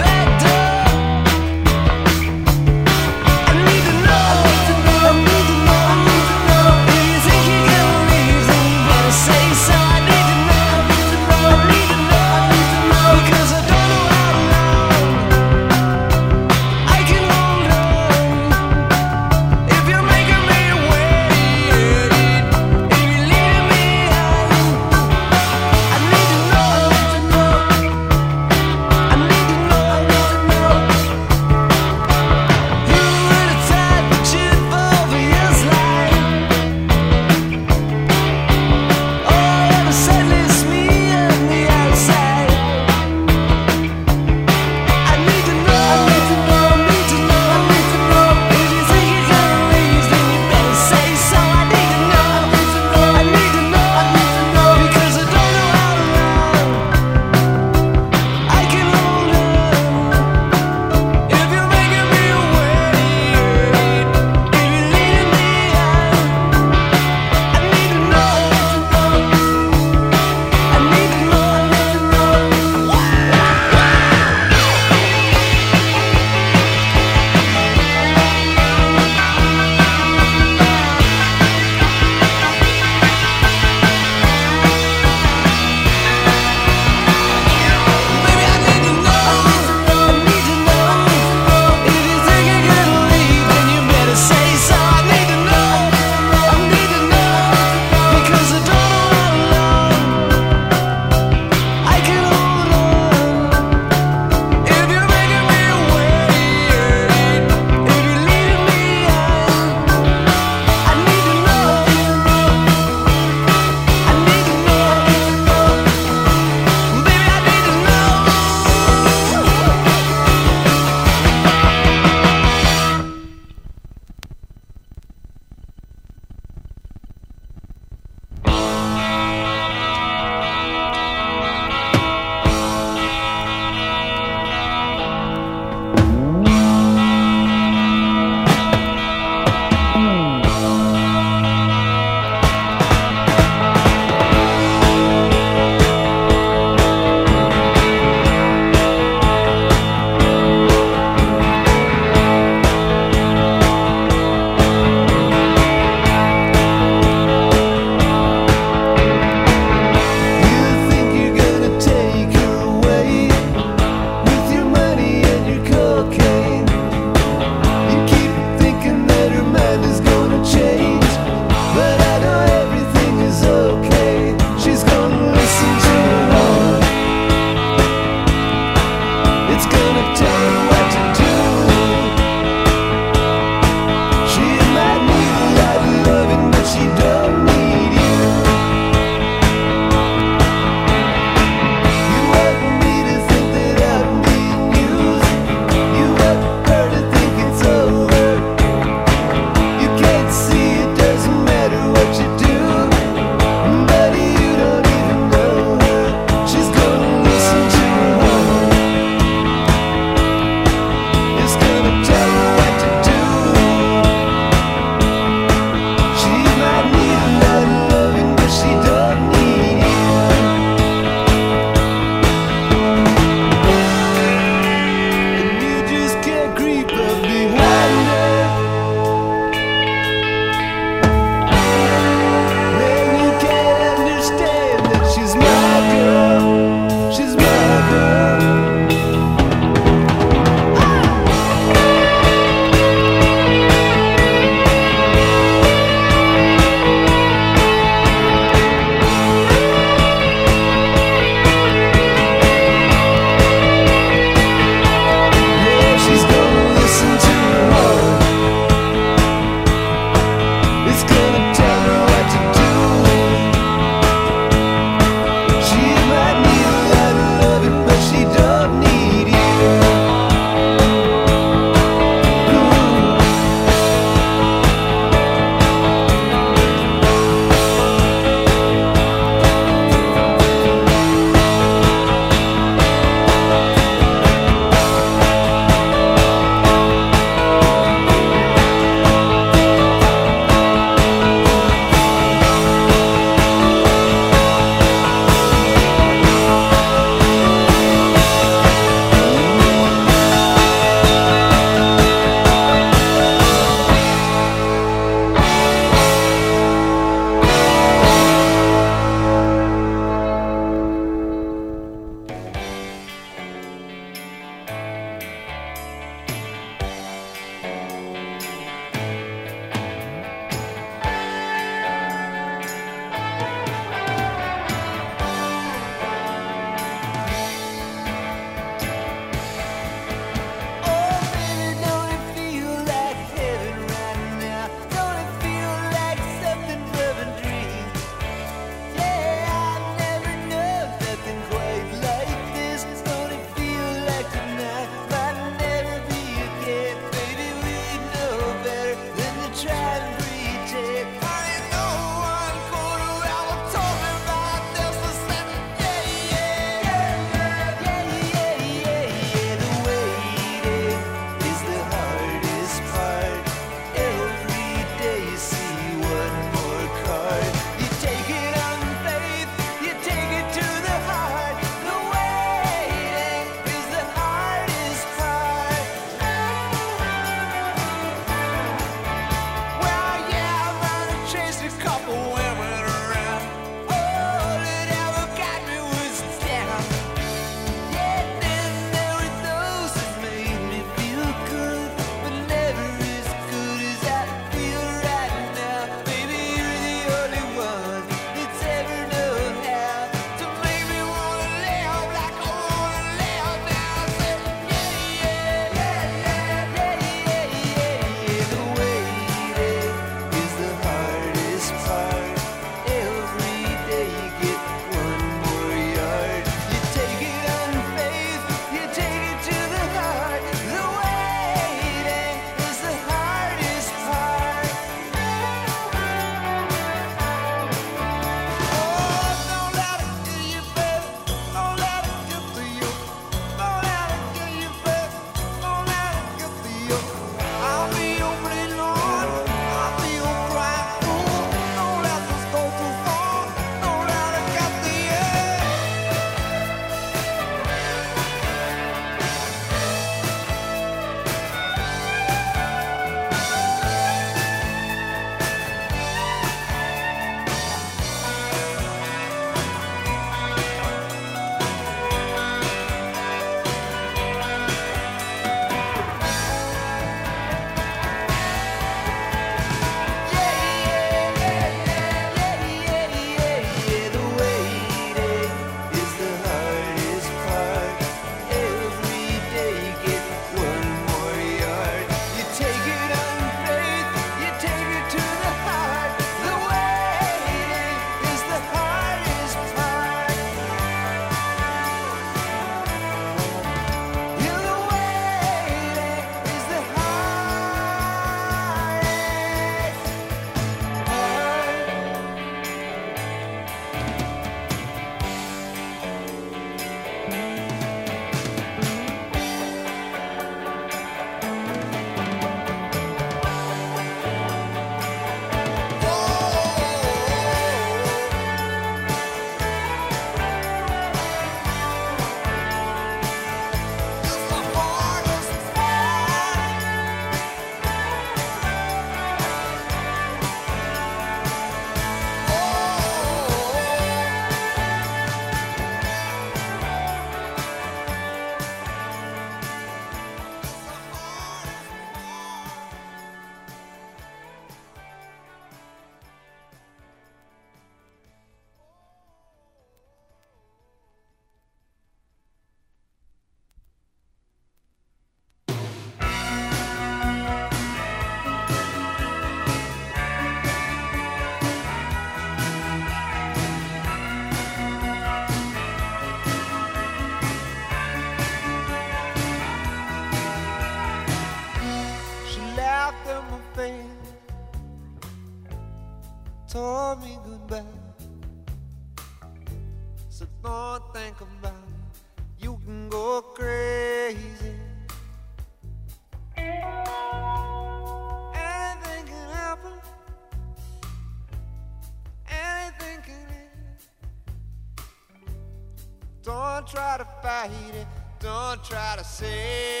Don't try to save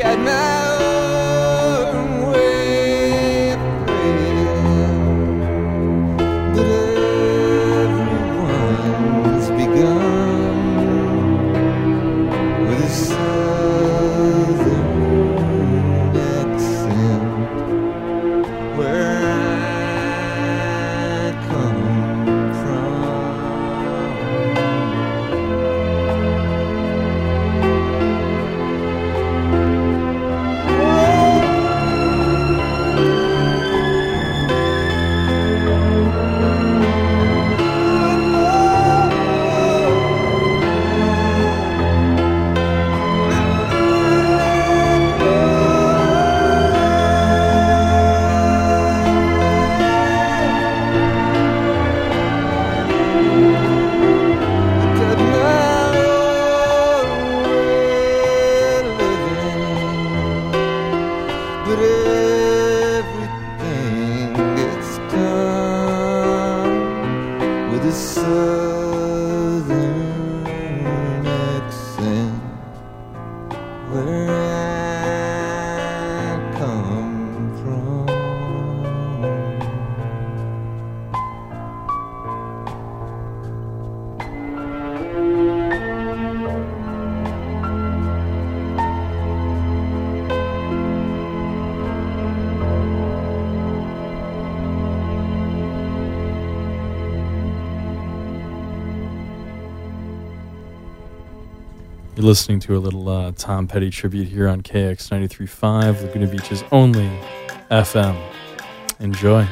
get man. listening to a little uh, Tom Petty tribute here on KX 93.5, Laguna Beach's only FM. Enjoy.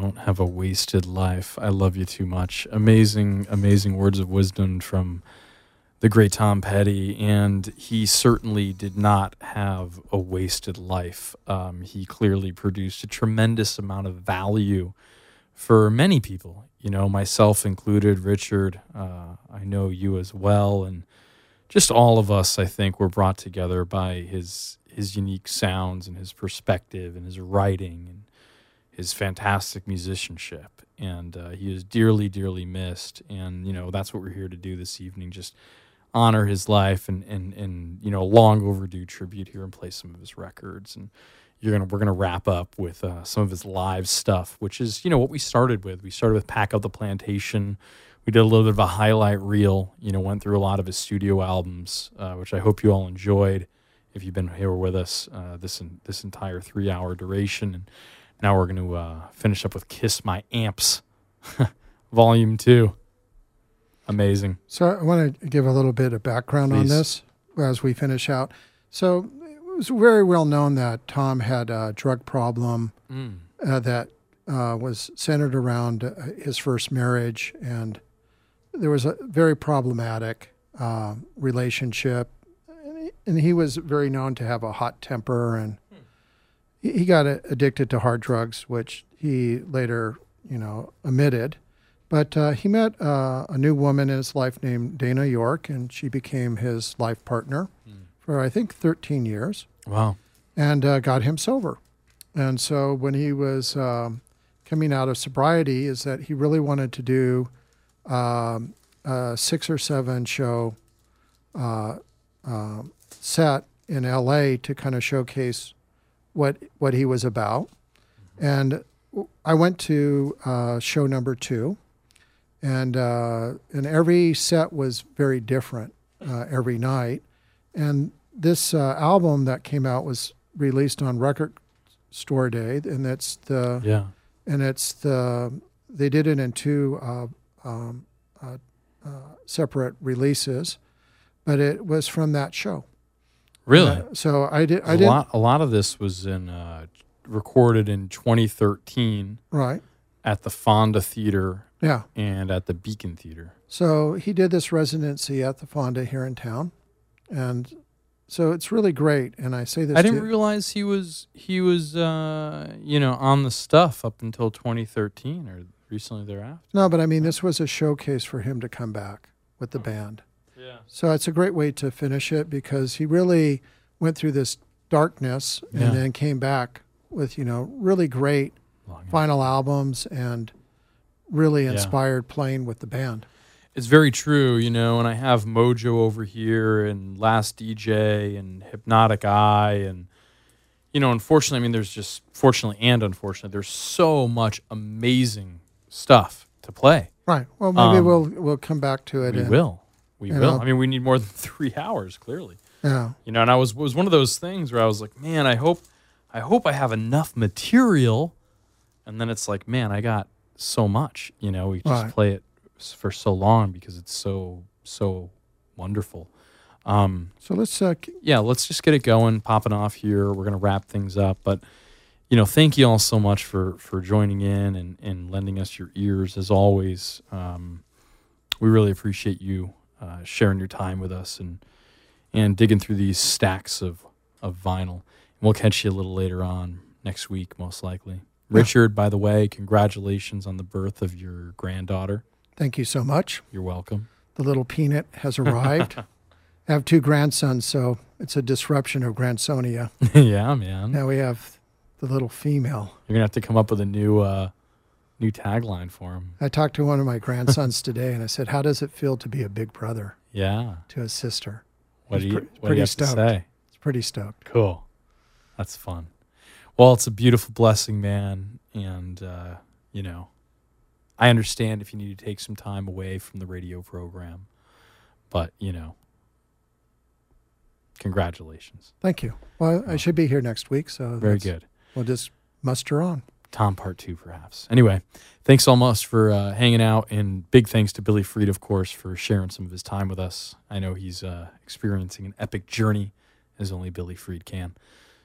Don't have a wasted life. I love you too much. Amazing, amazing words of wisdom from the great Tom Petty, and he certainly did not have a wasted life. Um, he clearly produced a tremendous amount of value for many people, you know, myself included, Richard, uh, I know you as well, and just all of us, I think, were brought together by his his unique sounds and his perspective and his writing and his fantastic musicianship. And uh, he is dearly, dearly missed. And you know that's what we're here to do this evening, just honor his life and and and you know long overdue tribute here and play some of his records. And you're gonna we're gonna wrap up with uh, some of his live stuff, which is you know what we started with. We started with Pack Up the Plantation. We did a little bit of a highlight reel. You know, went through a lot of his studio albums, uh, which I hope you all enjoyed. if you've been here with us uh, this in, this entire three hour duration. And now we're going to uh, finish up with "Kiss My Amps," Volume Two. Amazing. So I want to give a little bit of background on this as we finish out. So it was very well known that Tom had a drug problem Mm. uh, that uh, was centered around uh, his first marriage, and there was a very problematic uh, relationship. And he- And he was very known to have a hot temper, and he got addicted to hard drugs, which he later, you know, admitted. But uh, he met uh, a new woman in his life named Dana York, and she became his life partner for I think 13 years Wow. and uh, got him sober. And so when he was um, coming out of sobriety, is that he really wanted to do um, a six or seven show uh, um set in L.A. to kind of showcase what what he was about. And I went to uh, show number two, and uh, and every set was very different uh, every night. And this uh, album that came out was released on Record Store Day, and it's the Yeah. and it's the they did it in two uh, um, uh, uh, separate releases, but it was from that show. Really? Uh, so I did. I a did lot. A lot of this was in uh, recorded in 2013 right. at the Fonda Theater Yeah. and at the Beacon Theater. So he did this residency at the Fonda here in town, and so it's really great. And I say this. I didn't to, realize he was he was uh, you know on the stuff up until 2013 or recently thereafter. No, but I mean, this was a showcase for him to come back with the band. Yeah. So it's a great way to finish it because he really went through this darkness and then came back with, you know, really great final albums and really Yeah. inspired playing with the band. It's very true, you know, and I have Mojo over here and Last DJ and Hypnotic Eye and you know, unfortunately, I mean there's just fortunately and unfortunately there's so much amazing stuff to play. Right. Well, maybe Um, we'll we'll come back to it. We and- will. We you will. know. I mean, we need more than 3 hours clearly. Yeah. You know, and I was was one of those things where I was like, man, I hope I hope I have enough material and then it's like, man, I got so much, you know, we just Right. play it for so long because it's so so wonderful. Um So let's uh, yeah, let's just get it going, popping off here. We're gonna wrap things up, but you know, thank you all so much for for joining in and and lending us your ears as always. Um, we really appreciate you uh, sharing your time with us and and digging through these stacks of of vinyl. And we'll catch you a little later on next week, most likely. Richard, by the way, congratulations on the birth of your granddaughter. thank you so much. You're welcome. The little peanut has arrived. I have two grandsons, so it's a disruption of Grandsonia. yeah, man. Now we have the little female. You're gonna have to come up with a new uh, new tagline for him. I talked to one of my grandsons today, and I said, "How does it feel to be a big brother Yeah. to his sister?" What He's do you, pre- what do pretty you have stoked. to say? It's pretty stoked. Cool. That's fun. Well, it's a beautiful blessing, man. And, uh, you know, I understand if you need to take some time away from the radio program. But, you know, congratulations. Thank you. Well, I should be here next week, so Very good. We'll just muster on. Tom part two, perhaps. Anyway, thanks much for uh, hanging out, and big thanks to Billy Freed, of course, for sharing some of his time with us. I know he's uh, experiencing an epic journey, as only Billy Freed can.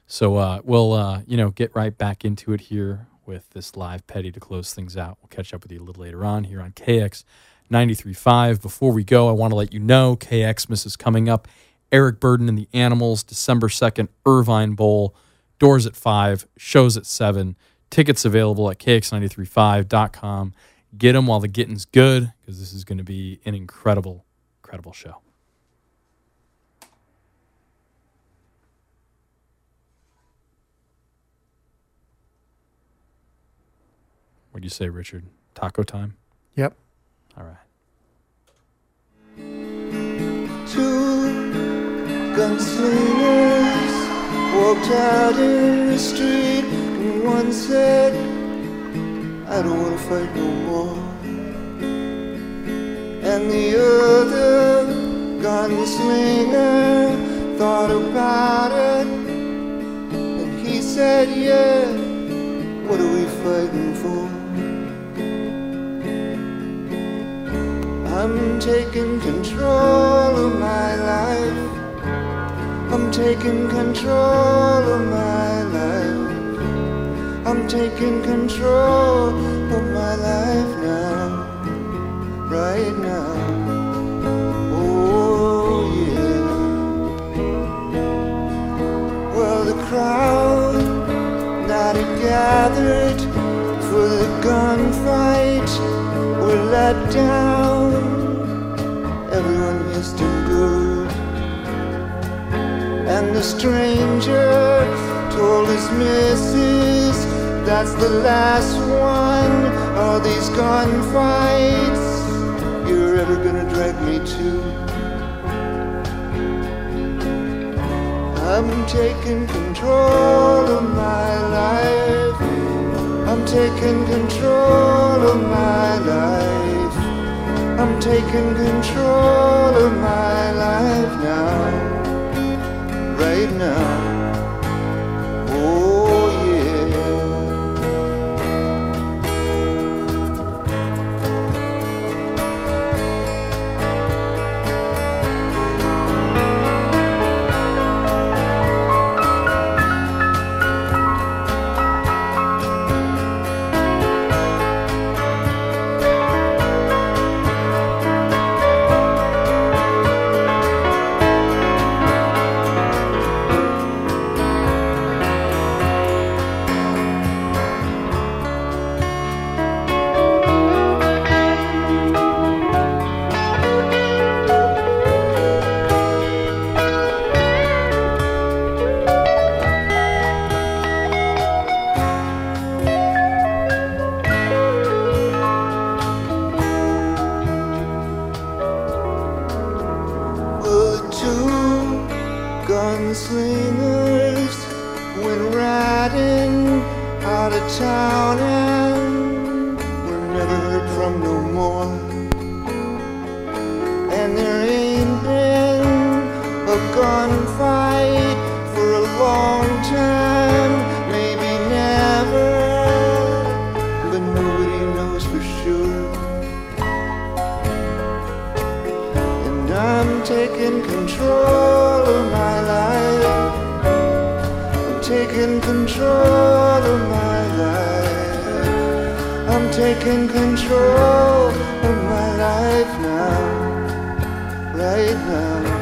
So uh, we'll, uh, you know, get right back into it here with this live petty to close things out. We'll catch up with you a little later on here on KX 93.5. Before we go, I want to let you know KXmas is coming up. Eric Burdon and the Animals, December 2nd, Irvine Bowl. Doors at 5, shows at 7. Tickets available at kx935.com. Get them while the getting's good because this is going to be an incredible, incredible show. What do you say, Richard? Taco time? Yep. All right. Two gunslingers walked out in the street, one said, I don't want to fight no more. And the other gunslinger thought about it, and he said, Yeah, what are we fighting for? I'm taking control of my life. I'm taking control of my life. I'm taking control of my life now, right now. Oh, yeah. Well, the crowd not gathered for the gunfight were let down. Everyone hissed and booed. And the stranger told his missus that's the last one of these gunfights you're ever gonna drag me to. I'm taking control of my life. I'm taking control of my life. I'm taking control of my life now. Right now. Knows for sure. And I'm taking control of my life. I'm taking control of my life. I'm taking control of my life now. Right now.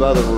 By